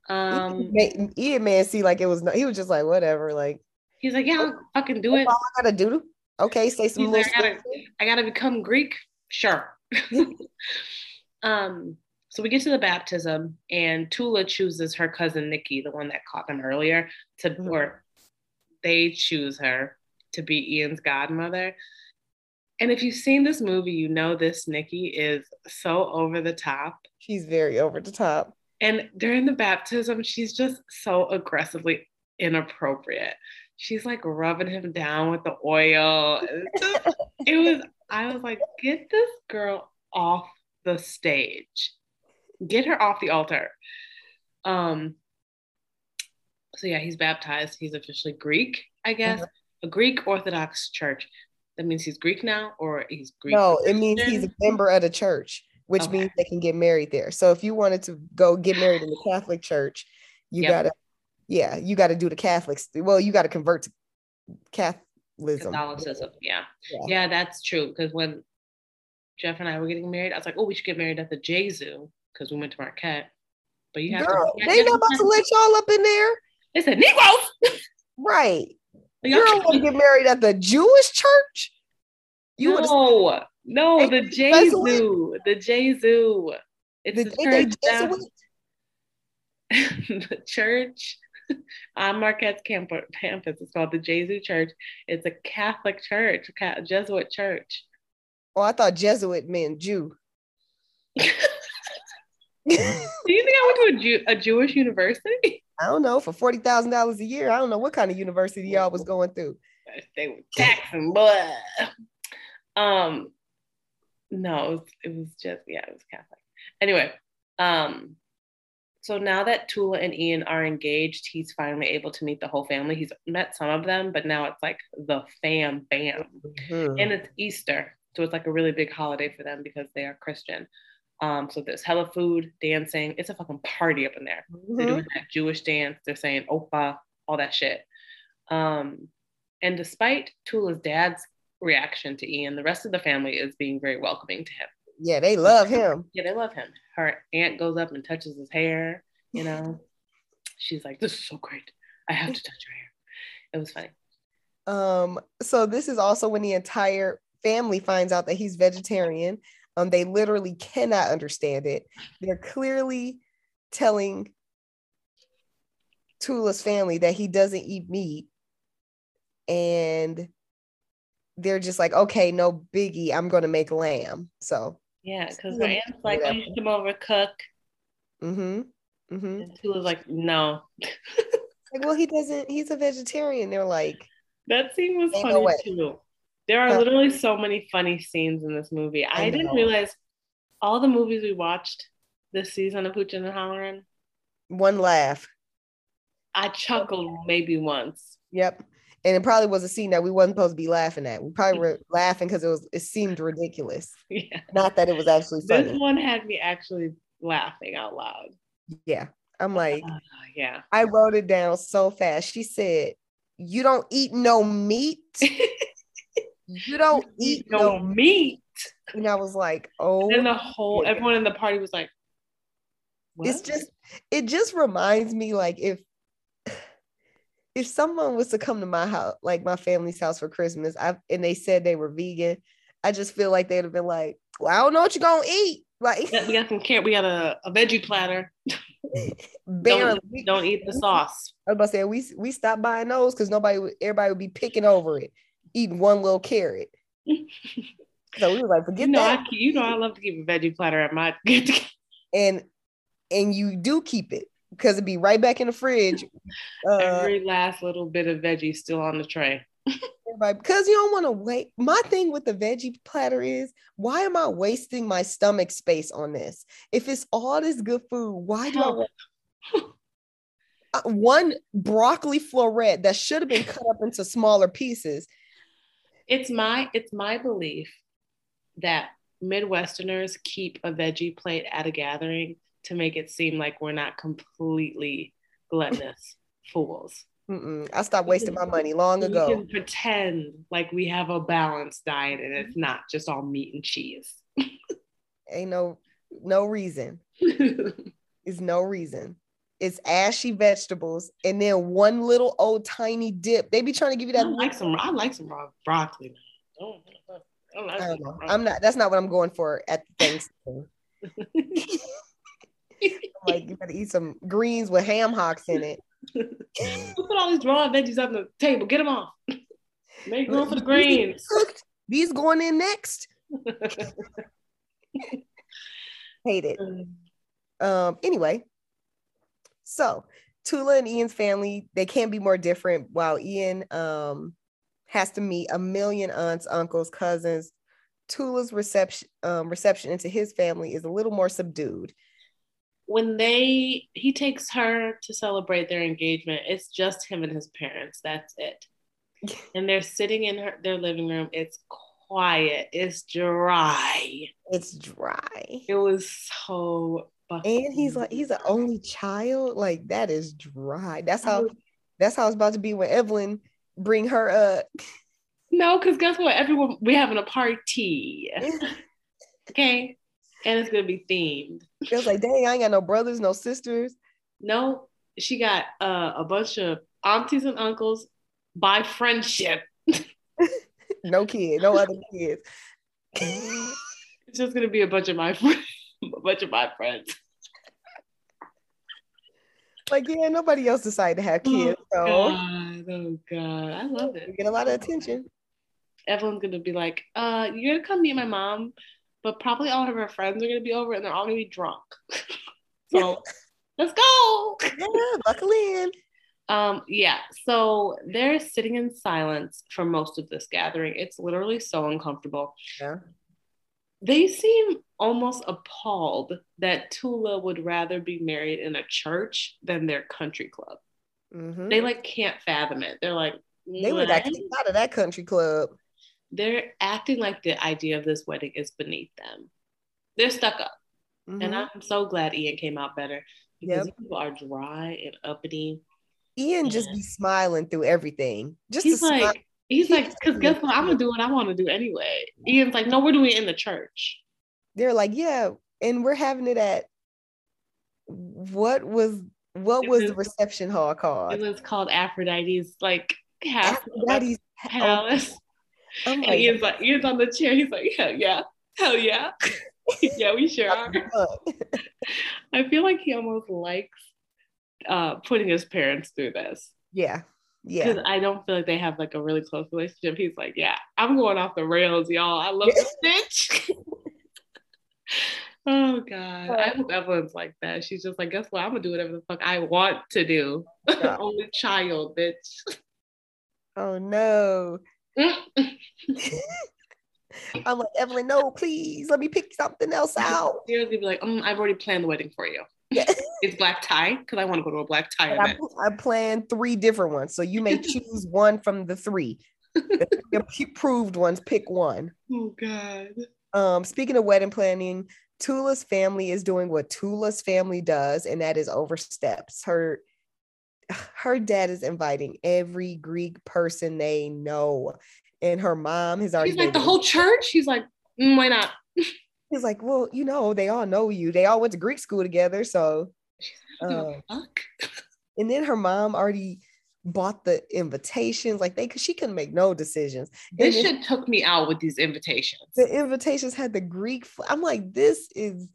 Um, Ian Ian man see like it was not, he was just like whatever. Like he's like, yeah, I'll fucking do it. all I gotta do. Okay, say some like, I gotta. I gotta become Greek. Sure. *laughs* um. So we get to the baptism, and Tula chooses her cousin Nikki, the one that caught them earlier, to Mhm. or they choose her to be Ian's godmother. And if you've seen this movie, you know this Nikki is so over the top. She's very over the top. And during the baptism, she's just so aggressively inappropriate. She's like rubbing him down with the oil. *laughs* It was, I was like, get this girl off the stage. Get her off the altar. Um, so yeah, he's baptized. He's officially Greek, I guess. Uh-huh. A Greek Orthodox church. That means he's Greek now, or he's Greek. No, it means he's a member of the church, which Okay. means they can get married there. So if you wanted to go get married in the *sighs* Catholic church, you Yep. gotta, yeah, you gotta do the Catholics. Well, you gotta convert to Catholicism. Catholicism. Yeah. Yeah. yeah, that's true. Because when Jeff and I were getting married, I was like, oh, we should get married at the J Zoo because we went to Marquette. But you have Girl, to. they not about to let y'all up in there. They said Negroes. Right. You don't want to get married at the Jewish church? You no, no, the you J Jesuit? Zoo, the J Zoo. It's the, the church they down- Jesuit? *laughs* the church *laughs* on Marquette's campus. It's called the Gesu Church. It's a Catholic church, a Jesuit church. Oh, I thought Jesuit meant Jew. *laughs* Do you think I went to a, Jew, a Jewish university? I don't know, for forty thousand dollars a year. I don't know what kind of university y'all was going through. they were taxing, but um, no, it was, it was just yeah, it was Catholic. Anyway, um, so now that Tula and Ian are engaged, he's finally able to meet the whole family. He's met some of them, but now it's like the fam bam. Mhm. and it's Easter, so it's like a really big holiday for them because they are Christian. Um, so there's hella food, dancing. It's a fucking party up in there. They're Mhm. doing that Jewish dance. They're saying "Opa," all that shit. Um, and despite Tula's dad's reaction to Ian, the rest of the family is being very welcoming to him. Yeah, they love him. *laughs* Yeah, they love him. Her aunt goes up and touches his hair. You know, *sighs* she's like, "This is so great. I have to touch your hair." It was funny. Um, so this is also when the entire family finds out that he's vegetarian. Um, they literally cannot understand it. They're clearly telling Tula's family that he doesn't eat meat. And they're just like, okay, no biggie, I'm gonna make lamb. So Yeah, because her aunt's like, "Oh, you should come over cook," mm-hmm. Mm-hmm. and was like, "No." *laughs* Like, well, he doesn't, he's a vegetarian. They're like, That scene was funny no too. There are Huh. literally so many funny scenes in this movie. I, I didn't realize all the movies we watched this season of Hooching and Hollering. one laugh. I chuckled maybe once. Yep. And it probably was a scene that we wasn't supposed to be laughing at. We probably were *laughs* laughing because it was it seemed ridiculous. *laughs* Yeah, Not that it was actually funny. this one had me actually laughing out loud. Yeah. I'm like, Uh, yeah, I wrote it down so fast. She said, You don't eat no meat. *laughs* You don't eat no no meat. And I was like, oh And the whole everyone in the party was like, it's just it just reminds me like if if someone was to come to my house like my family's house for christmas I, and they said they were vegan i just feel like they'd have been like well i don't know what you're gonna eat like we got some camp. We got a, a veggie platter. *laughs* barely Don't, don't eat the sauce. i was about to say we we stopped buying those because nobody would everybody would be picking over it eating one little carrot *laughs* so we were like forget You know, I, that you know, I love to keep a veggie platter at my *laughs* get and and you do keep it because it'd be right back in the fridge uh, Every last little bit of veggie still on the tray. because you don't want to wait. My thing with the veggie platter is why am I wasting my stomach space on this? If it's all this good food, why do I want uh, one broccoli floret that should have been cut up into smaller pieces? It's my it's my belief that Midwesterners keep a veggie plate at a gathering to make it seem like we're not completely gluttonous *laughs* fools. Mm-mm, I stopped wasting my money long ago. can pretend like we have a balanced diet and it's not just all meat and cheese. Ain't no no reason. *laughs* It's no reason. It's ashy vegetables and then one little old tiny dip. They be trying to give you that. I like some I like some raw broccoli. man. Don't- don't like I don't know. raw I'm not. That's not what I'm going for at *laughs* Thanksgiving. *laughs* like you gotta eat some greens with ham hocks in it. Put all these raw veggies on the table. Get them off. *laughs* Make room for the greens. These going in next. *laughs* Hate it. Um. Anyway, so Tula and Ian's family they can't be more different. While Ian um has to meet a million aunts, uncles, cousins. Tula's reception um, reception into his family is a little more subdued. When they he takes her to celebrate their engagement, it's just him and his parents. That's it. *laughs* And they're sitting in her their living room. It's quiet. It's dry. It's dry. It was so And he's like, he's an only child. Like that is dry. That's how. That's how it's about to be when Evelyn bring her up. No, because guess what? Everyone we having a party. *laughs* Okay. And it's gonna be themed. It was like, dang, I ain't got no brothers, no sisters. No, she got uh, a bunch of aunties and uncles by friendship. *laughs* no kid, no other kids. it's just gonna be a bunch of my friends, *laughs* a bunch of my friends. Like, yeah, nobody else decided to have Oh, kids. So God, oh God, I love it. get a lot of attention. Everyone's gonna be like, uh, you're gonna come meet my mom, but probably all of her friends are gonna be over and they're all gonna be drunk. *laughs* so let's go. Yeah, buckle in. Um, yeah, so they're sitting in silence for most of this gathering. It's literally so uncomfortable. Yeah. They seem almost appalled that Tula would rather be married in a church than their country club. Mhm. They like can't fathom it. They're like, They would "What?" out of that country club. They're acting like the idea of this wedding is beneath them. They're stuck up. Mhm. And I'm so glad Ian came out better because Yep. people are dry and uppity. Ian just be smiling through everything. Just He's to smile. like, he's like, because guess what? I'm gonna do what I want to do anyway. Ian's like, no, we're doing it in the church. they're like, yeah, and we're having it at what was what was the reception hall called? It was called Aphrodite's like half Aphrodite's palace. I'm And Ian's like, Ian's on the chair. He's like, hell yeah, hell yeah, *laughs* yeah, we sure are. *laughs* I feel like he almost likes uh, putting his parents through this. yeah, yeah. Because I don't feel like they have like a really close relationship. He's like, yeah, I'm going off the rails, y'all. I love this bitch. *laughs* oh God. I hope Evelyn's like that. She's just like, guess what? I'm gonna do whatever the fuck I want to do. Yeah. Only child, bitch. Oh no. I'm like, Evelyn, no, please let me pick something else out. Gonna be like, mm, I've already planned the wedding for you. Yeah. *laughs* It's black tie because I want to go to a black tie I. I planned three different ones. So you may choose *laughs* one from the three. The *laughs* approved ones, pick one. Oh God. Um, speaking of wedding planning, Tula's family is doing what Tula's family does, and that is oversteps. Her her dad is inviting every Greek person they know, and her mom has already. He's like the whole church. He's like, mm, why not? He's like, well, you know, they all know you. They all went to Greek school together, so. I don't give a fuck. and then her mom already bought the invitations, like they, cause she couldn't make no decisions. And This then shit took me out with these invitations. the invitations had the Greek. fl- I'm like, this is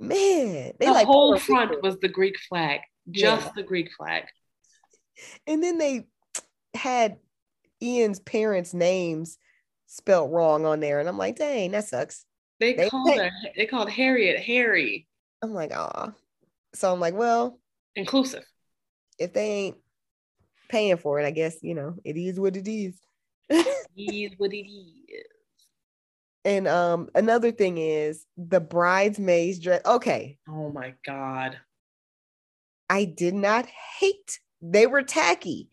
man. They the like whole front was the Greek flag, Yeah. just the Greek flag. and then they had Ian's parents' names spelt wrong on there, and I'm like, dang, that sucks. They, They called her. They called Harriet Harry, I'm like, ah. So I'm like, well, inclusive. if they ain't paying for it, I guess you know it is what it is. *laughs* Is what it is. and um, another thing is the bridesmaids dress. Okay, Oh my god. I did not hate. They were tacky.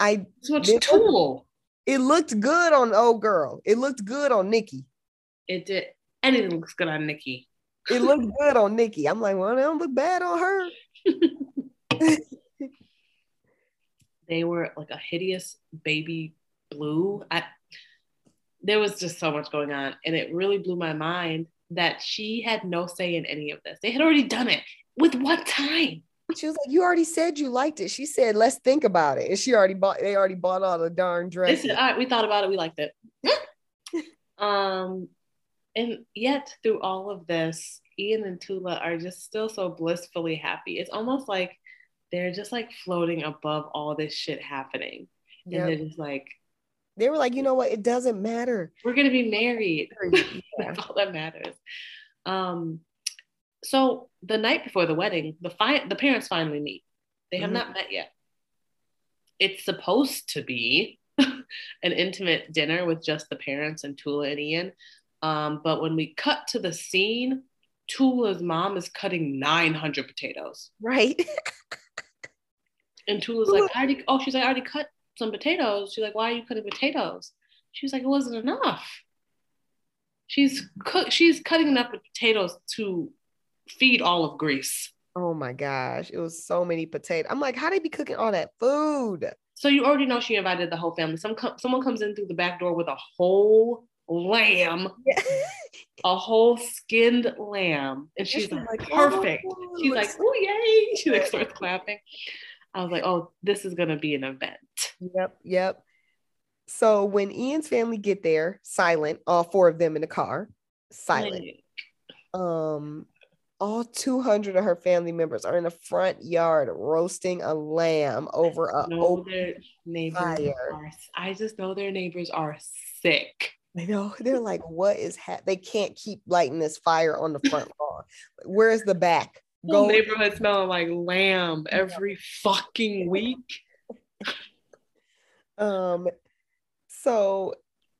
I So much tool. it looked good on old girl. It looked good on Nikki. It did. Anything looks good on Nikki. It looked good on Nikki. I'm like, well, they don't look bad on her. *laughs* They were like a hideous baby blue. I there was just so much going on, and it really blew my mind that she had no say in any of this. They had already done it. With what time? She was like, you already said you liked it. She said, let's think about it. And she already bought. They already bought all the darn dresses. said, all right, we thought about it, we liked it. *laughs* um, and yet through all of this, Ian and Tula are just still so blissfully happy. It's almost like they're just like floating above all this shit happening. And Yep. they're just like, They were like, you know what? It doesn't matter. we're gonna be married. Yeah. *laughs* That's all that matters. Um, so the night before the wedding, the fi- the parents finally meet. They have Mhm. not met yet. It's supposed to be *laughs* an intimate dinner with just the parents and Tula and Ian. Um, but when we cut to the scene, Tula's mom is cutting 900 potatoes. Right. *laughs* And Tula's like, I already, oh, she's like, I already cut some potatoes. She's like, why are you cutting potatoes? She was like, it wasn't enough. She's cook, she's cutting enough potatoes to feed all of Greece. oh my gosh. It was so many potatoes. I'm like, how they be cooking all that food? So you already know she invited the whole family. Some com- someone comes in through the back door with a whole lamb, Yeah. a whole skinned lamb. And she's she's like, perfect. "Oh, she's like, oh, yay. *laughs* She like starts clapping. I was like, oh, this is going to be an event. Yep, yep. So when Ian's family get there, silent, all four of them in the car, silent. Um, all 200 of her family members are in the front yard roasting a lamb over a open neighbors fire. are, I just know their neighbors are sick. I know they're like, what is ha-? they can't keep lighting this fire on the front *laughs* lawn. Where's the back? Go neighborhood smelling like lamb every fucking week. *laughs* um so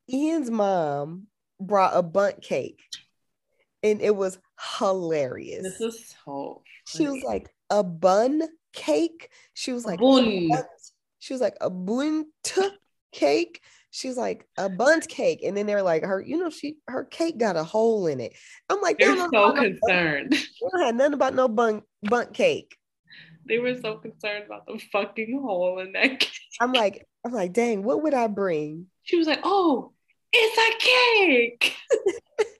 Ian's mom brought a Bundt cake and it was hilarious. This is so. she was like a bun cake. She was like Bun. She was like a Bundt cake. She's like a Bundt cake, and then they're like her. You know, she her cake got a hole in it. I'm like, they They're so no, concerned. *laughs* they don't nothing about no bun Bundt cake. They were so concerned about the fucking hole in that *laughs* cake. I'm like, I'm like, dang, what would I bring? She was like, oh, it's a cake. *laughs*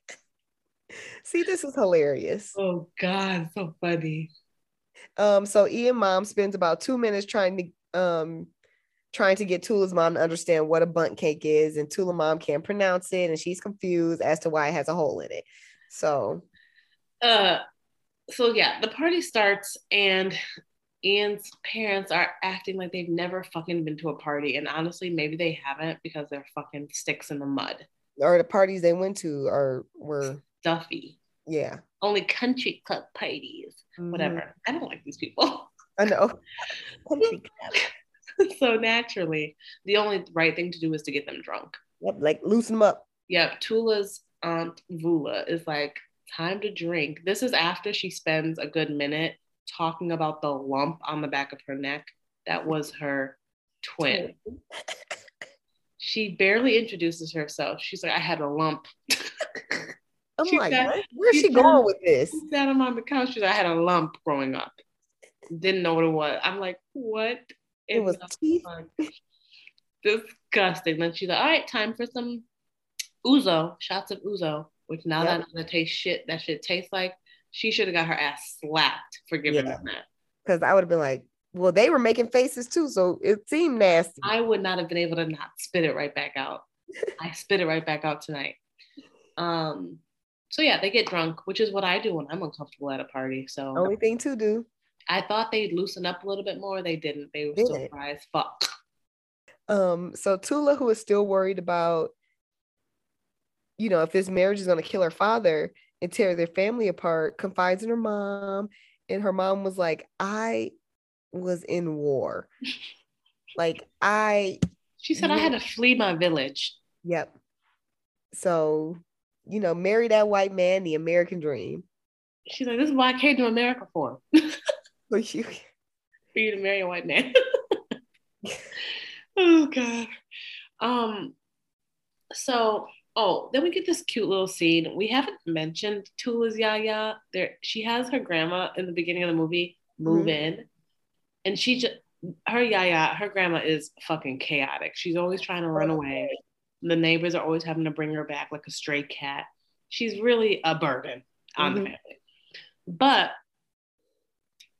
See, this is hilarious. Oh God, so funny. Um, so Ian mom spends about two minutes trying to um trying to get Tula's mom to understand what a Bundt cake is, and Tula mom can't pronounce it, and she's confused as to why it has a hole in it. So Uh, so yeah, the party starts and Ian's parents are acting like they've never fucking been to a party, and honestly, maybe they haven't because they're fucking sticks in the mud, or the parties they went to are were stuffy. yeah. Only country club parties, Mhm. whatever. I don't like these people. I know. *laughs* Country club. so naturally, the only right thing to do is to get them drunk. Yep, like loosen them up. Yep, Tula's aunt Vula is like, time to drink. This is after she spends a good minute talking about the lump on the back of her neck that was her twin. She barely introduces herself. She's like, I had a lump. *laughs* I'm She like, what? where's she she going said- with this? She sat on my couch. I had a lump growing up. Didn't know what it was. I'm like, what? It was teeth. Disgusting. Then she's like, all right, time for some Ouzo, shots of Ouzo, which now that Yep. That taste shit, that shit tastes like, she should have got her ass slapped for giving Yeah. them that. Because I would have been like, well, they were making faces too, so it seemed nasty. I would not have been able to not spit it right back out. I spit it right back out tonight. Um, so yeah, they get drunk, which is what I do when I'm uncomfortable at a party. So Only thing to do. I thought they'd loosen up a little bit more. They didn't. They were still Didn't. dry as fuck. Um, so Tula, who is still worried about, you know, if this marriage is going to kill her father and tear their family apart, confides in her mom, and her mom was like, "I was in war, *laughs* like I, She said I had to flee my village. yep." So, you know, marry that white man, the American dream. She's like, this is why I came to America for. *laughs* So you, for you to marry a white man. *laughs* oh god. Um so oh then we get this cute little scene. We haven't mentioned Tula's Yaya. There she has her grandma in the beginning of the movie move Mhm. in. And she just her Yaya, her grandma is fucking chaotic. She's always trying to run away. The neighbors are always having to bring her back like a stray cat. She's really a burden on the Mhm. family. But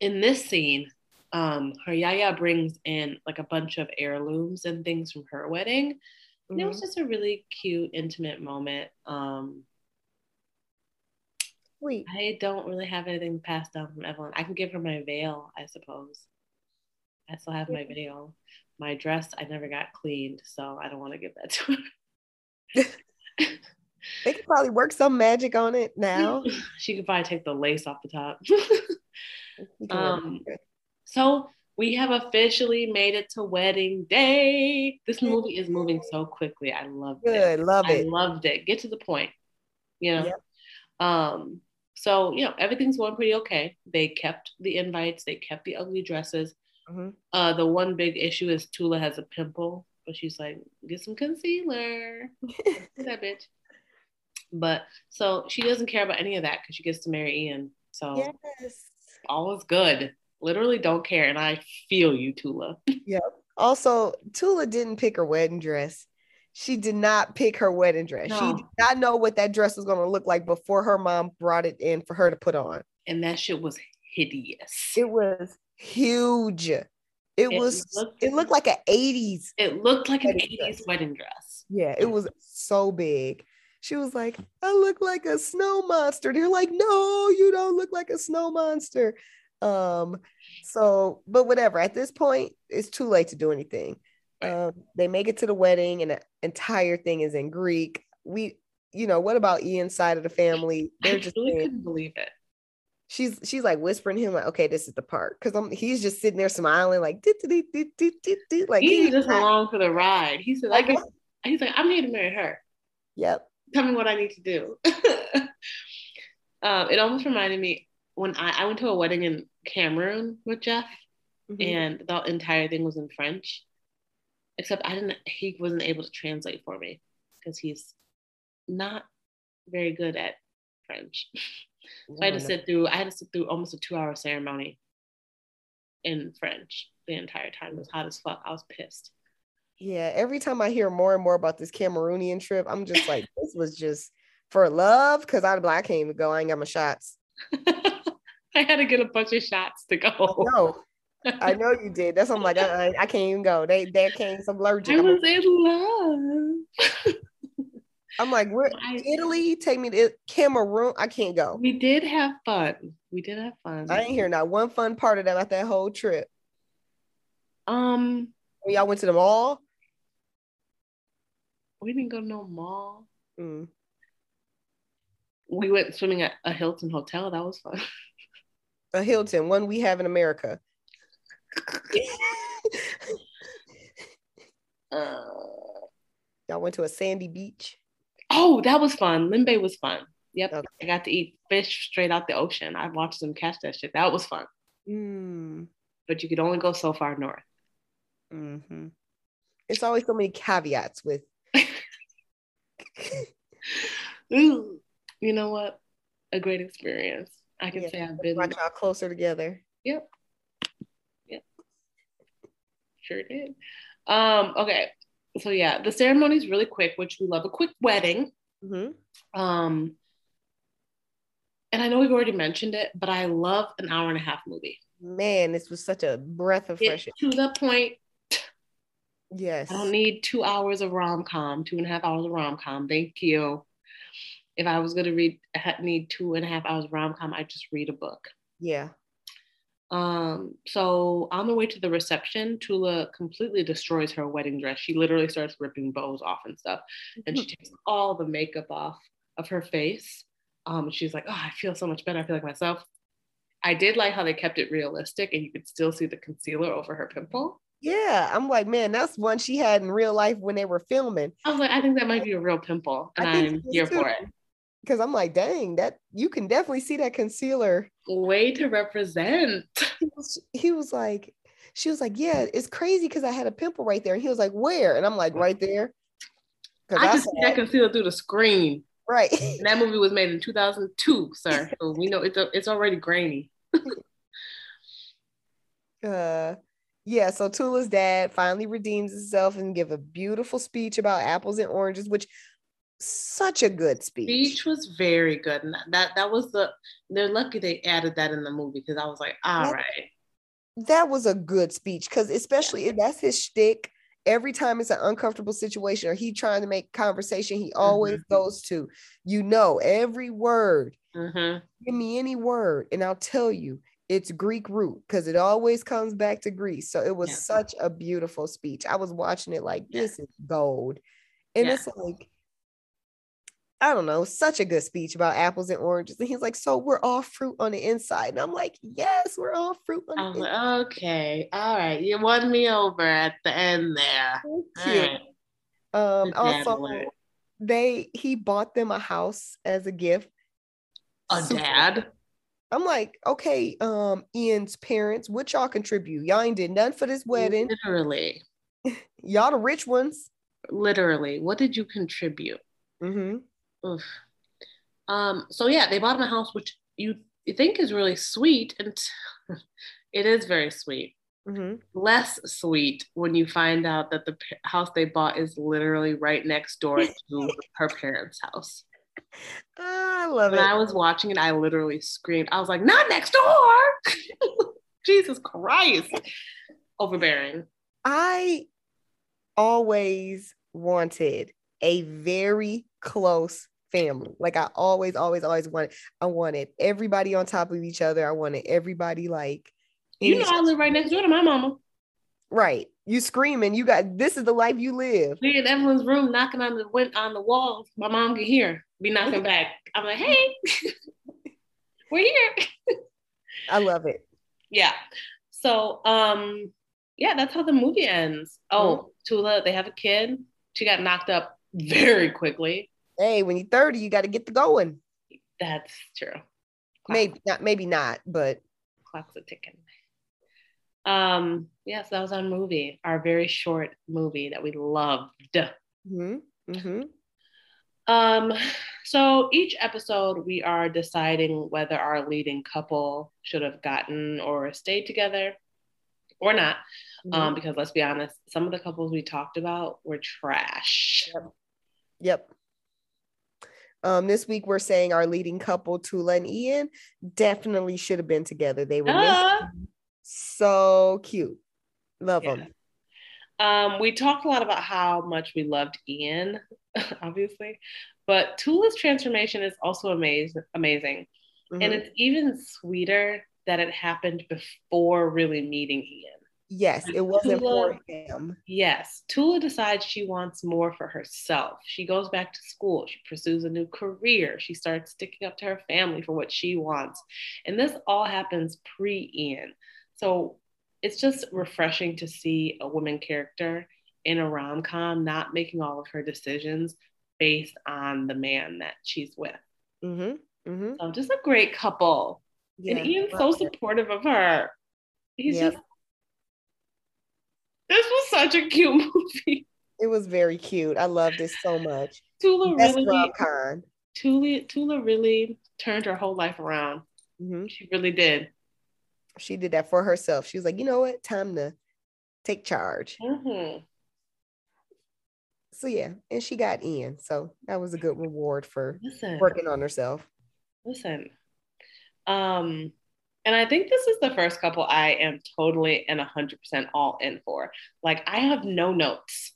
in this scene, um, her yaya brings in like a bunch of heirlooms and things from her wedding. And it was Mhm. just a really cute, intimate moment. Um, Sweet. I don't really have anything passed down from Evelyn. I can give her my veil, I suppose. I still have my veil. My dress, I never got cleaned, so I don't want to give that to her. *laughs* They could probably work some magic on it now. *laughs* she could probably take the lace off the top. You *laughs* can work Um. So we have officially made it to wedding day. This movie is moving so quickly. I loved it. Good, love I it. loved it. Get to the point. You know. Yep. Um, so you know, everything's going pretty okay. They kept the invites, they kept the ugly dresses. Mhm. Uh the one big issue is Tula has a pimple, but she's like, get some concealer. that bitch. But so she doesn't care about any of that because she gets to marry Ian. So Yes. all is good. Literally don't care. And I feel you, Tula. Yeah. Also, Tula didn't pick her wedding dress. she did not pick her wedding dress. No. She did not know what that dress was going to look like before her mom brought it in for her to put on. And that shit was hideous. It was huge. It, It was looked- it looked like an 80s. It looked like an 80s dress. wedding dress. Yeah, it was so big. She was like, I look like a snow monster. They're like, no, you don't look like a snow monster. Um, so, but whatever. At this point, it's too late to do anything. Um, they make it to the wedding, and the entire thing is in Greek. We, you know, what about Ian's side of the family? They're I just really saying- couldn't believe it. She's she's like whispering to him like, okay, this is the part, because I'm he's just sitting there smiling like, like He's he- just along for the ride. He said, I guess, he's like, I'm here to marry her. Yep. Tell me what I need to do. *laughs* um, it almost reminded me when I, I went to a wedding in Cameroon with Jeff, Mhm. and the entire thing was in French. Except I didn't, he wasn't able to translate for me because he's not very good at French. *laughs* So I had to Oh, sit through, I had to sit through almost a two hour ceremony in French the entire time. It was hot as fuck. I was pissed. Yeah, every time I hear more and more about this Cameroonian trip, I'm just like, *laughs* this was just for love. Cause I'd be like, I can't even go. I ain't got my shots. *laughs* I had to get a bunch of shots to go. No, I know you did. That's why I'm like, I, I can't even go. They they came some *laughs* allergic. I was in love. I'm like, we're I- Italy. Take me to Cameroon. I can't go. We did have fun. We did have fun. I ain't hear not one fun part of that about that whole trip. Um, When y'all went to the mall. we didn't go to no mall. Mm. We went swimming at a Hilton hotel. That was fun. *laughs* A Hilton, one we have in America. *laughs* Uh, y'all went to a sandy beach. Oh, that was fun. Limbe was fun. Yep. Okay. I got to eat fish straight out the ocean. I watched them catch that shit. That was fun. Mm. But you could only go so far north. Mm-hmm. It's always so many caveats with. *laughs* *laughs* Ooh, you know what? A great experience. I can Yeah, say I've been brought y'all closer together. Yep. Yep. Sure did. Um, okay. So yeah, the ceremony is really quick, which we love a quick wedding. hmm Um, and I know we've already mentioned it, but I love an hour and a half movie. Man, this was such a breath of fresh air. to the point. Yes. I don't need two hours of rom com, two and a half hours of rom com. Thank you. If I was gonna read, ha- need two and a half hours of rom com, I'd just read a book. Yeah. Um, so on the way to the reception, Tula completely destroys her wedding dress. She literally starts ripping bows off and stuff, and she takes all the makeup off of her face. Um, she's like, "Oh, I feel so much better. I feel like myself." I did like how they kept it realistic, and you could still see the concealer over her pimple. Yeah. I'm like, man, that's one she had in real life when they were filming. I was like, I think that might be a real pimple, and I'm here too. for it. Because I'm like, dang, that you can definitely see that concealer. Way to represent. He was, he was like, she was like, yeah, it's crazy because I had a pimple right there. And he was like, where? And I'm like, right there. I can see that it. concealer through the screen. right. And that movie was made in 2002, sir. *laughs* So we know it's it's already grainy. *laughs* uh yeah so tula's dad finally redeems himself and give a beautiful speech about apples and oranges which such a good speech Speech was very good, and that that was the. They're lucky they added that in the movie because I was like, all That- right, that was a good speech because especially if that's his shtick. Every time it's an uncomfortable situation or he trying to make conversation, he always goes to, you know, every word. hmm Give me any word, and I'll tell you it's Greek root because it always comes back to Greece. So it was Yeah. such a beautiful speech. I was watching it like Yeah. this is gold, and Yeah. it's like I don't know, such a good speech about apples and oranges. And he's like, "So we're all fruit on the inside," and I'm like, "Yes, we're all fruit on I the was inside." like, okay, all right, you won me over at the end there. All you. right. Um, also, they he bought them a house as a gift. A Super- dad. I'm like, okay, um, Ian's parents, what y'all contribute? Y'all ain't did nothing for this wedding. Literally, *laughs* Y'all the rich ones. literally. What did you contribute? Mm-hmm. Oof. Um, so yeah, they bought him a house, which you, you think is really sweet, and *laughs* it is very sweet. Mm-hmm. Less sweet when you find out that the p- house they bought is literally right next door *laughs* to her parents' house. Ah, I love When it. I was watching it, I literally screamed. I was like, not next door. *laughs* Jesus Christ. Overbearing. I always wanted a very close family. Like I always, always, always wanted. I wanted everybody on top of each other. I wanted everybody like You know, I live right next door to my mama. right. You screaming. You got this is the life you live. We in Evelyn's room knocking on the win- on the walls. My mom can hear. Be knocking back. I'm like, hey, *laughs* we're here. I love it. Yeah. So um, yeah, that's how the movie ends. Oh, Tula, they have a kid. She got knocked up very quickly. Hey, when you're 30, you got to get the going. That's true. Maybe not, maybe not, but clock's a ticking. Um, yes, that was our movie, our very short movie that we loved. mhm, mhm. Um, so each episode, we are deciding whether our leading couple should have gotten or stayed together or not. Um, mhm. because let's be honest, some of the couples we talked about were trash. Yep. Um, this week we're saying our leading couple, Tula and Ian, definitely should have been together. They were meant to Duh. be. so cute. Love Yeah. them. Um, we talked a lot about how much we loved Ian, *laughs* obviously, but Tula's transformation is also amazing. Amazing, and Mhm. it's even sweeter that it happened before really meeting Ian. Yes, it wasn't for him. Yes, Tula decides she wants more for herself. She goes back to school. She pursues a new career. She starts sticking up to her family for what she wants. And this all happens pre Ian. So it's just refreshing to see a woman character in a rom com not making all of her decisions based on the man that she's with. Mm-hmm. Mm-hmm. So just a great couple. Yeah. and Ian's so supportive of her. He's Yep. just, such a cute *laughs* movie. It was very cute. I loved it so much. Tula Best really, com. Tula, Tula really turned her whole life around. hmm She really did. She did that for herself. She was like, you know what? Time to take charge. Mhm. So yeah, and she got in. So that was a good reward for Listen, working on herself. listen. Um, and I think this is the first couple I am totally and hundred percent all in for. Like, I have no notes.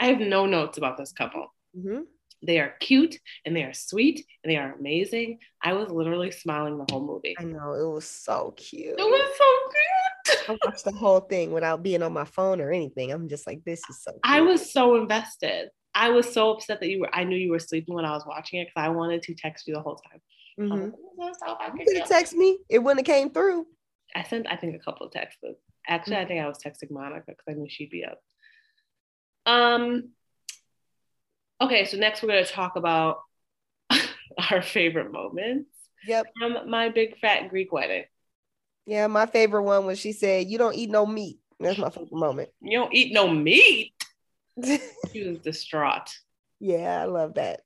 I have no notes about this couple. hmm They are cute and they are sweet and they are amazing. I was literally smiling the whole movie. I know it was so cute. It was so cute. I watched the whole thing without being on my phone or anything. I'm just like, this is so. Cute. I was so invested. I was so upset that you were. I knew you were sleeping when I was watching it because I wanted to text you the whole time. I was like, "This is You could cute." have texted me. It wouldn't have came through. I sent, I think, a couple of texts. Actually, I think I was texting Monica because I knew she'd be up. Um. Okay, so next we're going to talk about *laughs* our favorite moments Yep. from my big fat Greek wedding. Yeah, my favorite one was she said, "You don't eat no meat." That's my favorite moment. You don't eat no meat. *laughs* She was distraught. yeah, I love that.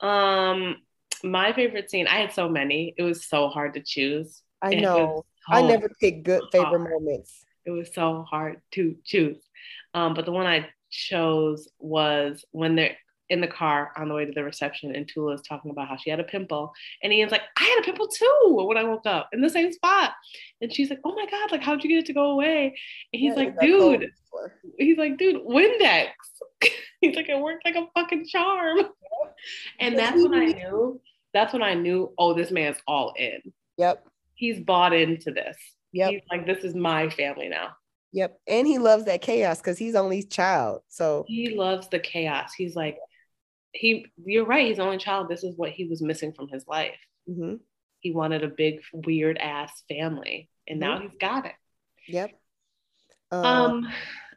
Um, my favorite scene. I had so many. It was so hard to choose. I It know. was I never pick good favorite hard. moments. It was so hard to choose. Um, but the one I chose was when they're in the car on the way to the reception, and Tula is talking about how she had a pimple, and Ian's like, "I had a pimple too" when I woke up in the same spot, and she's like, "Oh my god, like how'd you get it to go away?" And he's Yeah, like, it got cold "Dude," he's like, "Dude, Windex." *laughs* he's like, "It worked like a fucking charm," and that's when I *laughs* knew. That's when I knew. Oh, this man's all in. Yep. He's bought into this. Yep. He's like, "This is my family now." Yep. And he loves that chaos because he's only child. So he loves the chaos. He's like, he, you're right. He's only child. This is what he was missing from his life. mhm. He wanted a big, weird ass family, and now he's got it. yep. Uh, Um,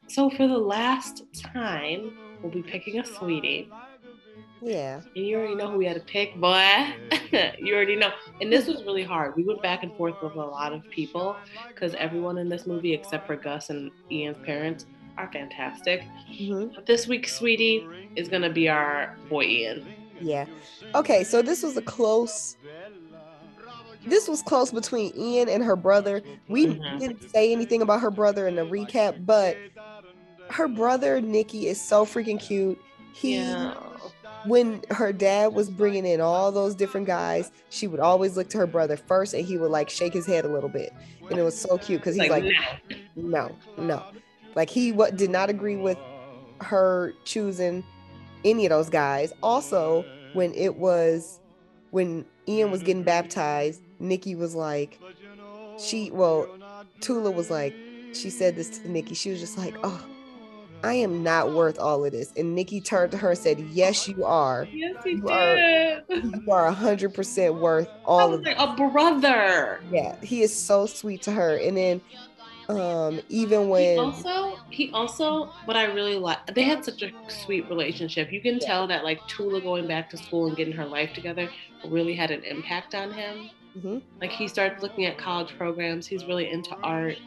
so for the last time, we'll be picking a sweetie. Yeah. And you already know who we had to pick, boy. *laughs* you already know. And this was really hard. We went back and forth with a lot of people because everyone in this movie, except for Gus and Ian's parents, are fantastic. mhm. But this week, sweetie, is gonna be our boy Ian. Yeah. Okay. So this was a close this was close between Ian and her brother. We Mhm. didn't say anything about her brother in the recap, but her brother Nikki is so freaking cute. He Yeah. When her dad was bringing in all those different guys, she would always look to her brother first, and he would like shake his head a little bit, and it was so cute because he's Like, like, nah. no, no, like he what did not agree with her choosing any of those guys. Also, when it was when Ian was getting baptized, Nikki was like, she well, Tula was like, she said this to Nikki. She was just like, oh. I am not worth all of this. And Nikki turned to her and said, Yes, you are. Yes, he You are- You are hundred percent worth *laughs* all of like a brother. Yeah, he is so sweet to her. And then um even He when also, he also, what I really like, they had such a sweet relationship. You can tell that like Tula going back to school and getting her life together really had an impact on him. Mhm. Like he started looking at college programs. He's really into art,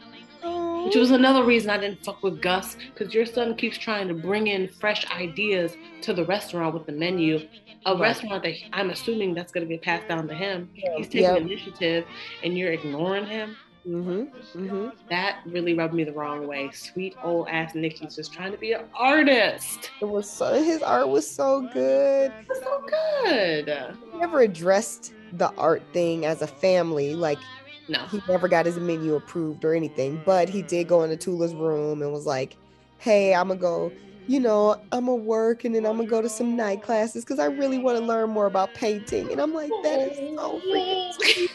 which was another reason I didn't fuck with Gus because your son keeps trying to bring in fresh ideas to the restaurant with the menu. A Right. restaurant that I'm assuming that's going to get passed down to him. He's taking Yep. initiative and you're ignoring him. Mhm, mhm. That really rubbed me the wrong way. Sweet old ass Nikki's just trying to be an artist. It was so his art was so good. That's so good. Never addressed the art thing as a family. Like No. he never got his menu approved or anything, but he did go into Tula's room and was like, Hey, I'm gonna go, you know, I'm gonna work and then I'm gonna go to some night classes because I really want to learn more about painting. And I'm like, that is so freaking sweet.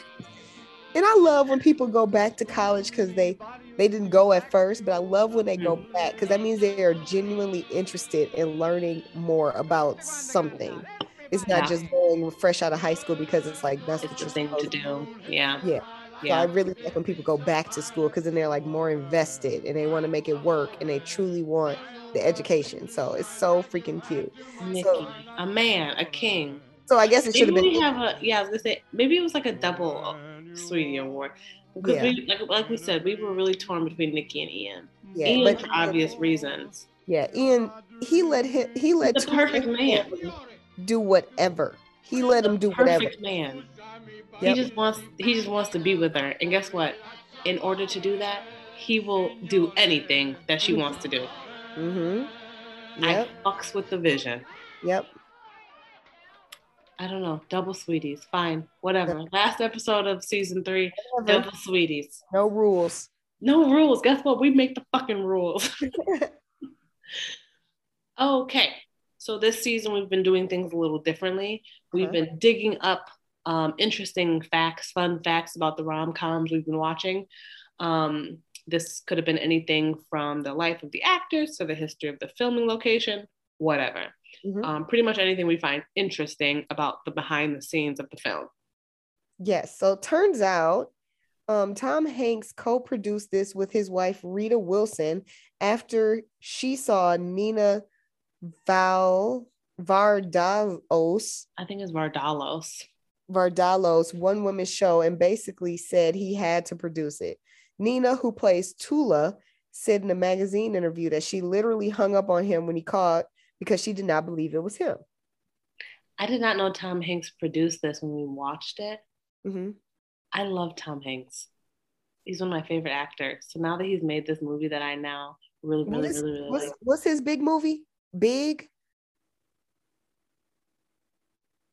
And I love when people go back to college because they they didn't go at first, but I love when they go mm-hmm. back because that means they are genuinely interested in learning more about something. It's not Yeah. just going fresh out of high school because it's like that's It's what the you're thing to supposed to do. Yeah. Yeah. So I really like when people go back to school because then they're like more invested and they want to make it work and they truly want the education. So it's so freaking cute. Nikki, So- a man, a king. So I guess it should have been we have a yeah. I was gonna say maybe it was like a double sweetie award because Yeah. we like like we said we were really torn between Nikki and Ian. yeah, Ian but for obvious reasons. yeah, Ian he let him he let The perfect man. do whatever. He let him do whatever. Perfect man. Yep. He just wants he just wants to be with her. And guess what? In order to do that, he will do anything that she wants to do. Mm-hmm. Yep. I fucks with the vision. Yep. I don't know. Double sweeties. Fine. Whatever. Last episode of season three, double sweeties. No rules. No rules. Guess what? We make the fucking rules. *laughs* okay. So this season we've been doing things a little differently. We've Okay. been digging up um, interesting facts, fun facts about the rom coms we've been watching. Um, this could have been anything from the life of the actors to the history of the filming location, whatever. Mhm. Um, pretty much anything we find interesting about the behind the scenes of the film. Yes. So it turns out um, Tom Hanks co-produced this with his wife Rita Wilson after she saw Nina Val Vardalos I think it's Vardalos. Vardalos one woman show and basically said he had to produce it. Nina, who plays Tula, said in a magazine interview that she literally hung up on him when he called because she did not believe it was him. I did not know Tom Hanks produced this when we watched it. Mhm. I love Tom Hanks. He's one of my favorite actors. So now that he's made this movie that I now really, really, is- really, really what's, like. what's his big movie? Big.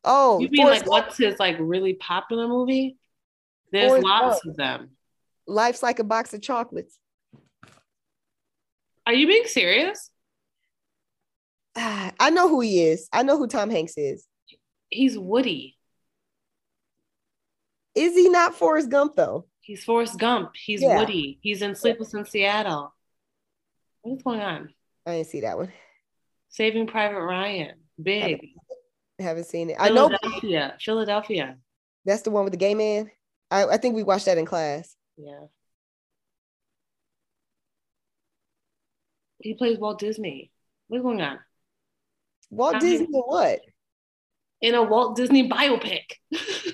Oh, You mean Forrest like Gump. what's his like really popular movie? There's Forrest lots Gump. of them. Life's like a box of chocolates. Are you being serious? Ah, I know who he is. I know who Tom Hanks is. He's Woody. Is he not Forrest Gump though? He's Forrest Gump. He's Yeah. Woody. He's in Sleepless in Seattle. What is going on? I didn't see that one. Saving Private Ryan. Big. I haven't seen it. I know Philadelphia. Philadelphia. that's the one with the gay man. I, I think we watched that in class. Yeah. He plays Walt Disney. What's going on? Walt Tom Disney Hanks. what? In a Walt Disney biopic. *laughs*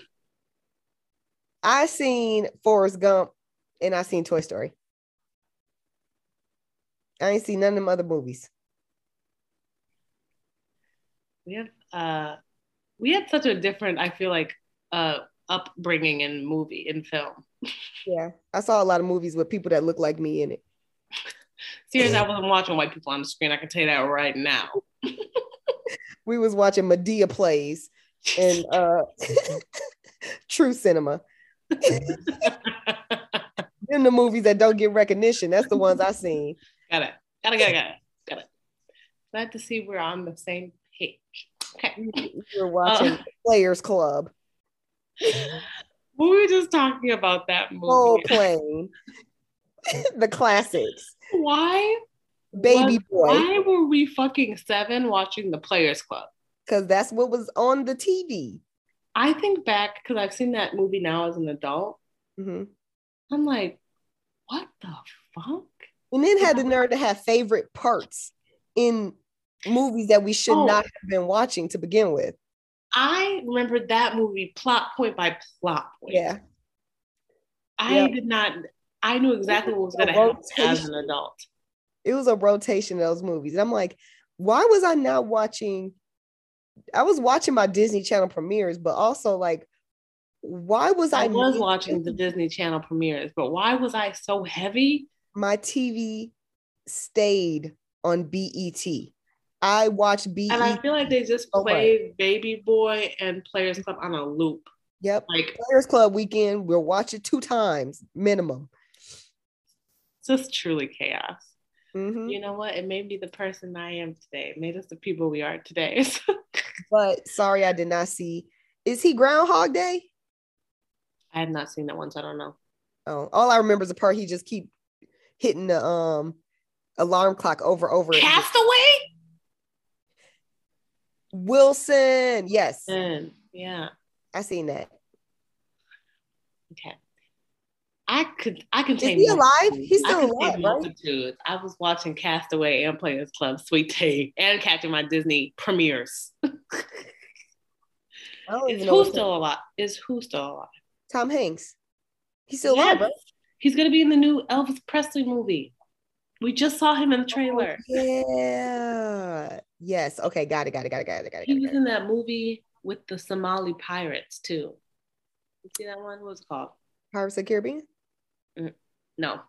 I seen Forrest Gump and I seen Toy Story. I ain't seen none of them other movies. we have uh we had such a different, I feel like, uh upbringing in movie in film. Yeah, I saw a lot of movies with people that look like me in it. *laughs* Seriously, I wasn't watching white people on the screen. I can tell you that right now. *laughs* we was watching Madea plays and *laughs* uh True Cinema. in the movies that don't get recognition. That's the ones I seen. Got it. Got it. Got it. Got it. Got it. Glad to see we're on the same. Okay. We're *laughs* watching uh, Players Club. *laughs* We were just talking about that movie. Role playing. *laughs* the classics. Why? Baby boy. Why were we fucking seven watching the Players Club? Because that's what was on the TV. I think back because I've seen that movie now as an adult. Mm-hmm. I'm like, what the fuck? And then had the nerve to have favorite parts in movies that we should oh. not have been watching to begin with. I remember that movie plot point by plot point. Yeah. I yep. did not, I knew exactly what was going to happen as an adult. It was a rotation of those movies. I'm like, why was I not watching? I was watching my Disney Channel premieres, but also like, why was I? I was watching the *laughs* Disney Channel premieres, but why was I so heavy? My TV stayed on BET. I watch BET. And I feel like they just played Baby Boy and Players Club on a loop. Yep. Like Players Club weekend, we'll watch it two times minimum. It's just truly chaos. Mm-hmm. You know what? It made me the person I am today. It made us the people we are today. *laughs* but sorry, I did not see. Is he Groundhog Day? I have not seen that one, so I don't know. Oh, all I remember is the part he just keep hitting the um alarm clock over over. Castaway. Wilson, yes. Mm, yeah. I seen that. Okay. I could I can Is he alive? He's still alive, right? I was watching Castaway and Players Club, Sweet Tea, and catching my Disney premieres. Is who still alive? Is who still alive? Tom Hanks. He's still yes. alive, right? He's gonna be in the new Elvis Presley movie. We just saw him in the trailer. Oh, yeah. Yes. Okay. Got it. Got it. Got it. Got it. Got it. He was in that movie with the Somali pirates too. You see that one? What's it called? Pirates of the Caribbean. Mm, no.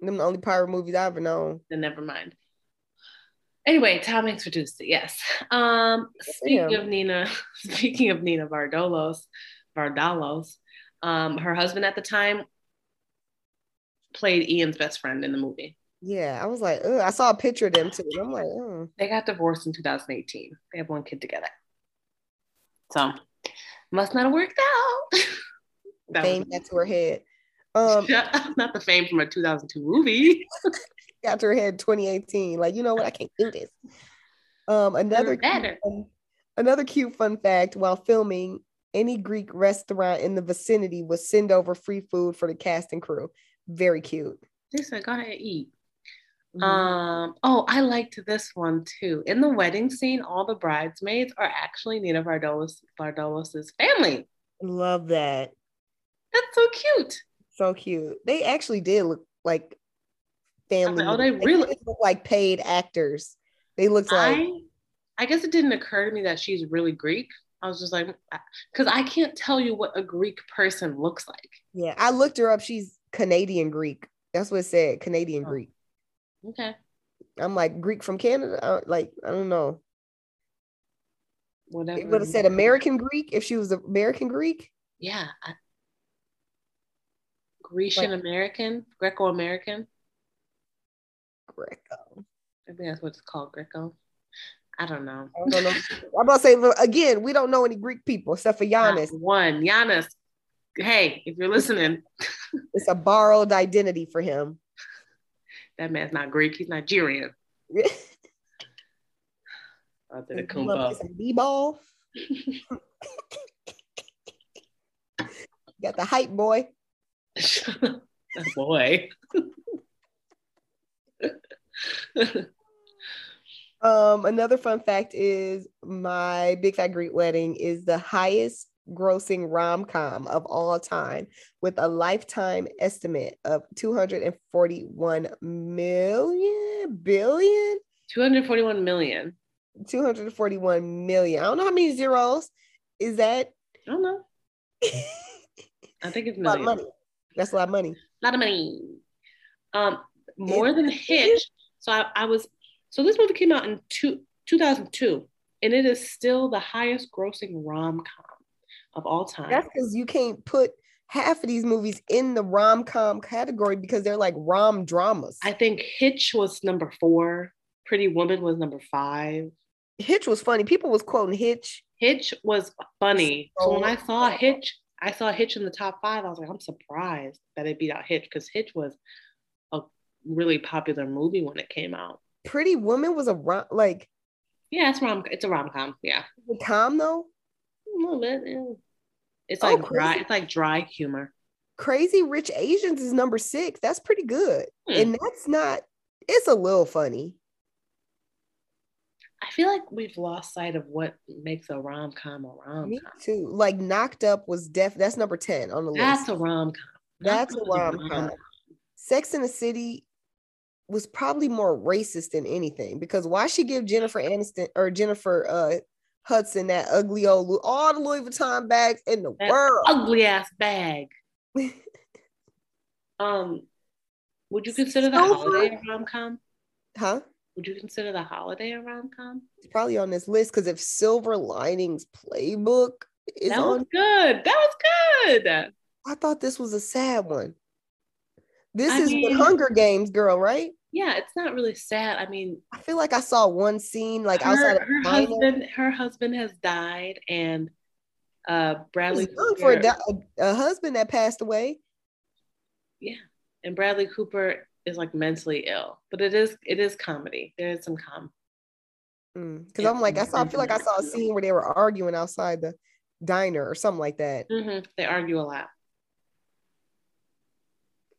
Them the only pirate movies I ever known. Then never mind. Anyway, Tom Hanks produced it. Yes. Um, speaking of Nina, *laughs* speaking of Nina Vardolos, Vardalos, um, her husband at the time played Ian's best friend in the movie. Yeah, I was like, Ugh. I saw a picture of them too. I'm like, Ugh. they got divorced in 2018. They have one kid together. So must not have worked out. *laughs* that fame got to her head. Um, *laughs* not the fame from a 2002 movie. *laughs* got to her head 2018. Like, you know what? I can't do this. Um, another cute, fun, another cute fun fact: while filming, any Greek restaurant in the vicinity would send over free food for the cast and crew. Very cute. They said, "Go ahead, and eat." Mm-hmm. Um, oh, I liked this one too. In the wedding scene, all the bridesmaids are actually Nina Vardolos Vardolos's family. Love that. That's so cute. So cute. They actually did look like family. oh, they really they look like paid actors. They looked like. I, I guess it didn't occur to me that she's really Greek. I was just like, because I can't tell you what a Greek person looks like. Yeah, I looked her up. She's Canadian Greek. That's what it said. Canadian oh. Greek. Okay. I'm like Greek from Canada. I, like I don't know. Whatever. It would have said American Greek if she was American Greek. Yeah. I, Grecian like, American, Greco American. Greco. I think that's what it's called, Greco. I don't know. I don't know. I'm about to say again, we don't know any Greek people except for Giannis. Not one Giannis. Hey, if you're listening, it's a borrowed identity for him. That man's not Greek, he's Nigerian. *laughs* There, the B-ball. *laughs* Got the hype boy. *laughs* boy. um, another fun fact is my Big Fat Greek Wedding is the highest grossing rom com of all time with a lifetime estimate of 241 million billion? 241 million. 241 million. I don't know how many zeros. Is that? I don't know. *laughs* I think it's a lot of money. That's a lot of money. A lot of money. Um, more than Hitch. So I, I was so this movie came out in two, 2002, and it is still the highest grossing rom com of all time. That's because you can't put half of these movies in the rom com category because they're like rom dramas. I think Hitch was number four. Pretty Woman was number five. Hitch was funny. People was quoting Hitch. Hitch was funny. So when I saw. Hitch, I saw Hitch in the top five. I was like, I'm surprised that it beat out Hitch because Hitch was a really popular movie when it came out. Pretty Woman was a rom like Yeah, it's rom. It's a rom com. Yeah, the com though. A little bit. yeah. It's Oh, like dry. It's like dry humor. Crazy Rich Asians is number six. That's pretty good. Hmm. And that's not, it's a little funny. I feel like we've lost sight of what makes a rom com a rom com Me too. Like Knocked Up was def that's number 10 on the list. That's a rom com. That's a rom-com. Sex in the City was probably more racist than anything because why she give Jennifer Aniston or Jennifer uh Hudson that ugly old all the Louis Vuitton bags in the That world. ugly ass bag. *laughs* Um, would you consider the holiday a rom com? huh? Would you consider the holiday a rom com? It's probably on this list because if Silver Linings Playbook is That on, good. That was good. I thought this was a sad one. This I is mean- the Hunger Games girl, right? Yeah, it's not really sad. I mean, I feel like I saw one scene like outside her, of her husband, her husband has died, and uh, Bradley young for a, a, husband that passed away. Yeah, and Bradley Cooper is like mentally ill, but it is it is comedy. There is some com. Because Yeah, I'm like, I saw, I feel like I saw a scene where they were arguing outside the diner or something like that. Mhm, They argue a lot.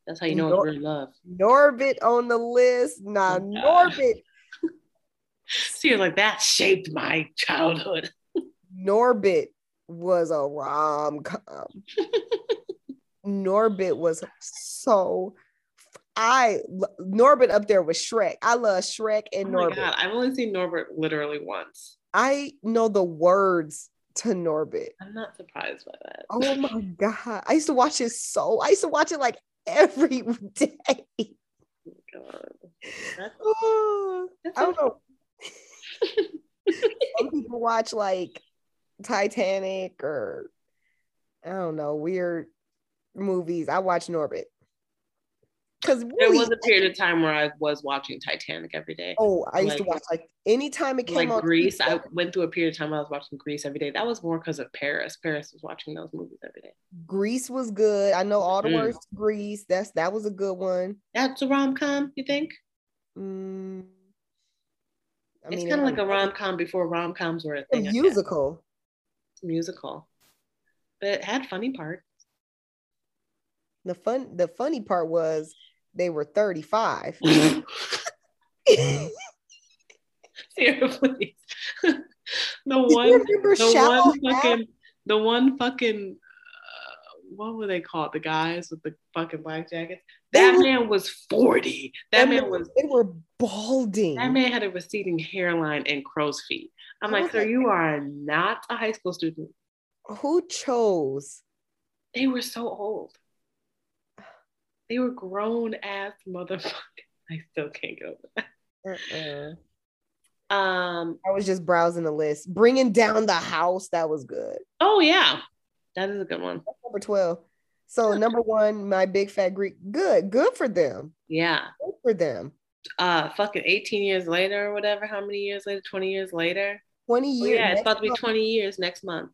That's how you know Nor- it's real love. Norbit on the list. Nah, Oh, Norbit. *laughs* You're like that shaped my childhood. *laughs* Norbit was a rom com. *laughs* Norbit was so. I Norbit up there with Shrek. I love Shrek Oh and my Norbit. god, I've only seen Norbit literally once. I know the words to Norbit. I'm not surprised by that. Oh my god! I used to watch it so. I used to watch it like every *laughs* day. God. That's, Oh, that's I don't know. Some people watch like Titanic or I don't know weird movies. I watch Norbit because There was a period of time where I was watching Titanic every day. oh, I used to watch like anytime it came Like on. Grease, I went through a period of time I was watching Grease every day. That was more because of Paris. Paris was watching those movies every day. Grease was good. I know all the Mm. words to Grease. That's that was a good one. That's a rom com, you think? Mm, I it's kind of like a rom com before rom coms were a a thing. Guess. musical. musical, but it had funny parts. The fun, the funny part was they were 35. *laughs* *laughs* Sarah, please. *laughs* the one, remember the one Hal? fucking, the one fucking, uh, what were they called? The guys with the fucking black jackets. They That were- man was forty. That They man were- was. They were balding. That man had a receding hairline and crow's feet. I'm like, sir, Okay. you are not a high school student. Who chose? They were so old. They were grown ass motherfuckers. *laughs* I still can't go. Uh-uh. Um. I was just browsing the list. Bringing down the house. That was good. Oh yeah, that is a good one. That's number 12. So number one, my big fat Greek. Good. Good for them. Yeah. Good for them. Uh, fucking 18 years later or whatever. How many years later? 20 years later. 20 Oh, years. yeah, it's about to be month. 20 years next month.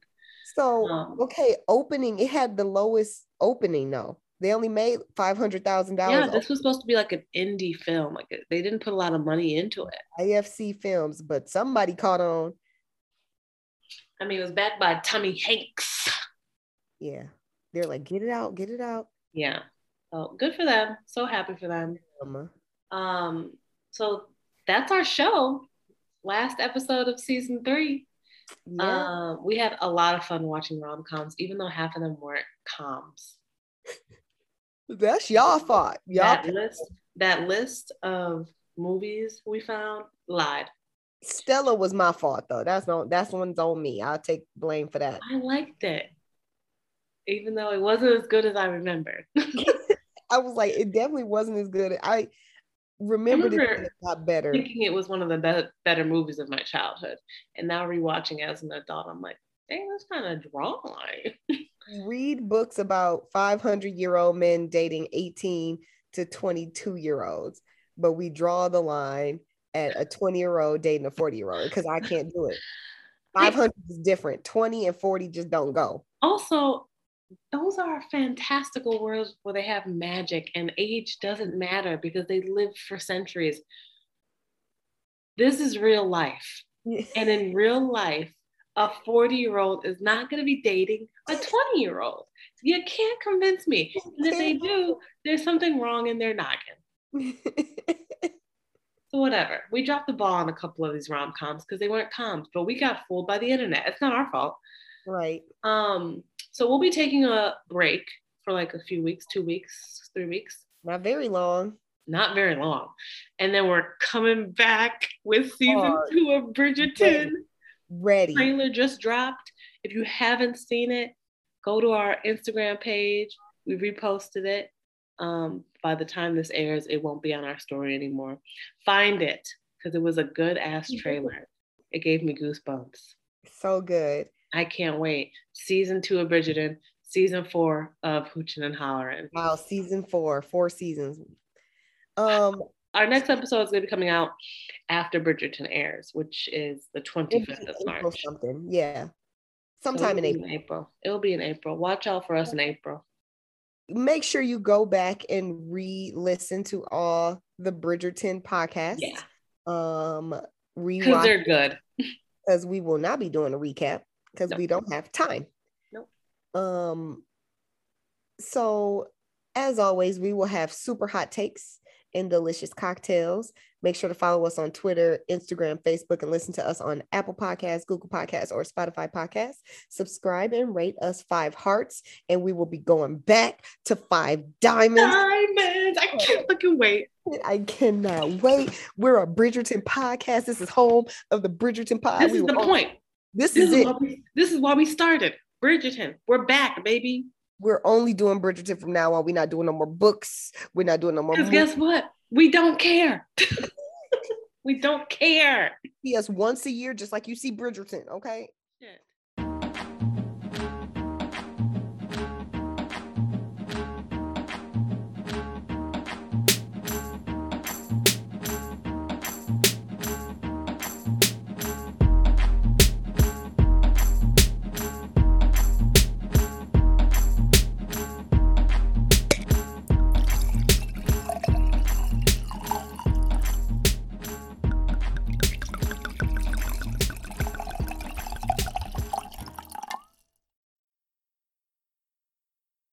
So Um, okay, opening. It had the lowest opening though. They only made five hundred thousand dollars. Yeah, this was supposed to be like an indie film. Like they didn't put a lot of money into it. IFC films, but somebody caught on. I mean, it was backed by Tommy Hanks. Yeah, they're like, get it out, get it out. Yeah. So good for them. So happy for them. Mama. Um, so that's our show. Last episode of season three. Yeah, Um, we had a lot of fun watching rom coms, even though half of them weren't coms. *laughs* that's y'all fault. Y'all that list, that list of movies we found lied. Stella was my fault though. That's no, that's one's on me. I'll take blame for that. I liked it. even though it wasn't as good as I remember. *laughs* I was like, it definitely wasn't as good. I remembered I remember it got better. Thinking it was one of the be- better movies of my childhood, and now rewatching as an adult, I'm like, dang, that's kind of dry. Read books about 500 year old men dating 18 to 22 year olds, but we draw the line at a 20 year old dating a 40 year old because I can't do it. *laughs* 500 is different. 20 and 40 just don't go. Also, those are fantastical worlds where they have magic and age doesn't matter because they lived for centuries. This is real life. *laughs* and in real life, a 40 year old is not going to be dating a 20 year old. You can't convince me. And if they do, there's something wrong in their noggin. so, whatever. We dropped the ball on a couple of these rom coms because they weren't coms, but we got fooled by the internet. It's not our fault. Right. Um, so we'll be taking a break for like a few weeks, two weeks, three weeks. Not very long. Not very long. And then we're coming back with season two of Bridgerton. Ready. Trailer just dropped. If you haven't seen it, go to our Instagram page. We reposted it. Um, by the time this airs, it won't be on our story anymore. Find it because it was a good ass *laughs* trailer. It gave me goosebumps. So good. I can't wait. Season two of Bridgerton, season four of Hooching and Hollering. Wow, season four, four seasons. Um, our next episode is going to be coming out after Bridgerton airs, which is the 25th of March. Something, yeah, sometime so in, April. in April. It'll be in April. Watch out for us in April. Make sure you go back and re-listen to all the Bridgerton podcasts. Yeah. Um, because they're good. Because we will not be doing a recap because we don't have time. Nope. Um, so as always, we will have super hot takes and delicious cocktails. Make sure to follow us on Twitter, Instagram, Facebook, and listen to us on Apple Podcasts, Google Podcasts, or Spotify Podcasts. Subscribe and rate us five hearts, and we will be going back to five diamonds. Diamonds! I can't fucking wait. I cannot wait. We're a Bridgerton podcast. This is home of the Bridgerton podcast. This is the point. This, this is, is it. We, this is why we started. Bridgerton. We're back, baby. We're only doing Bridgerton from now on. We're not doing no more books. We're not doing no more. Because guess what? We don't care. *laughs* we don't care. See us once a year, just like you see Bridgerton. Okay. Shit.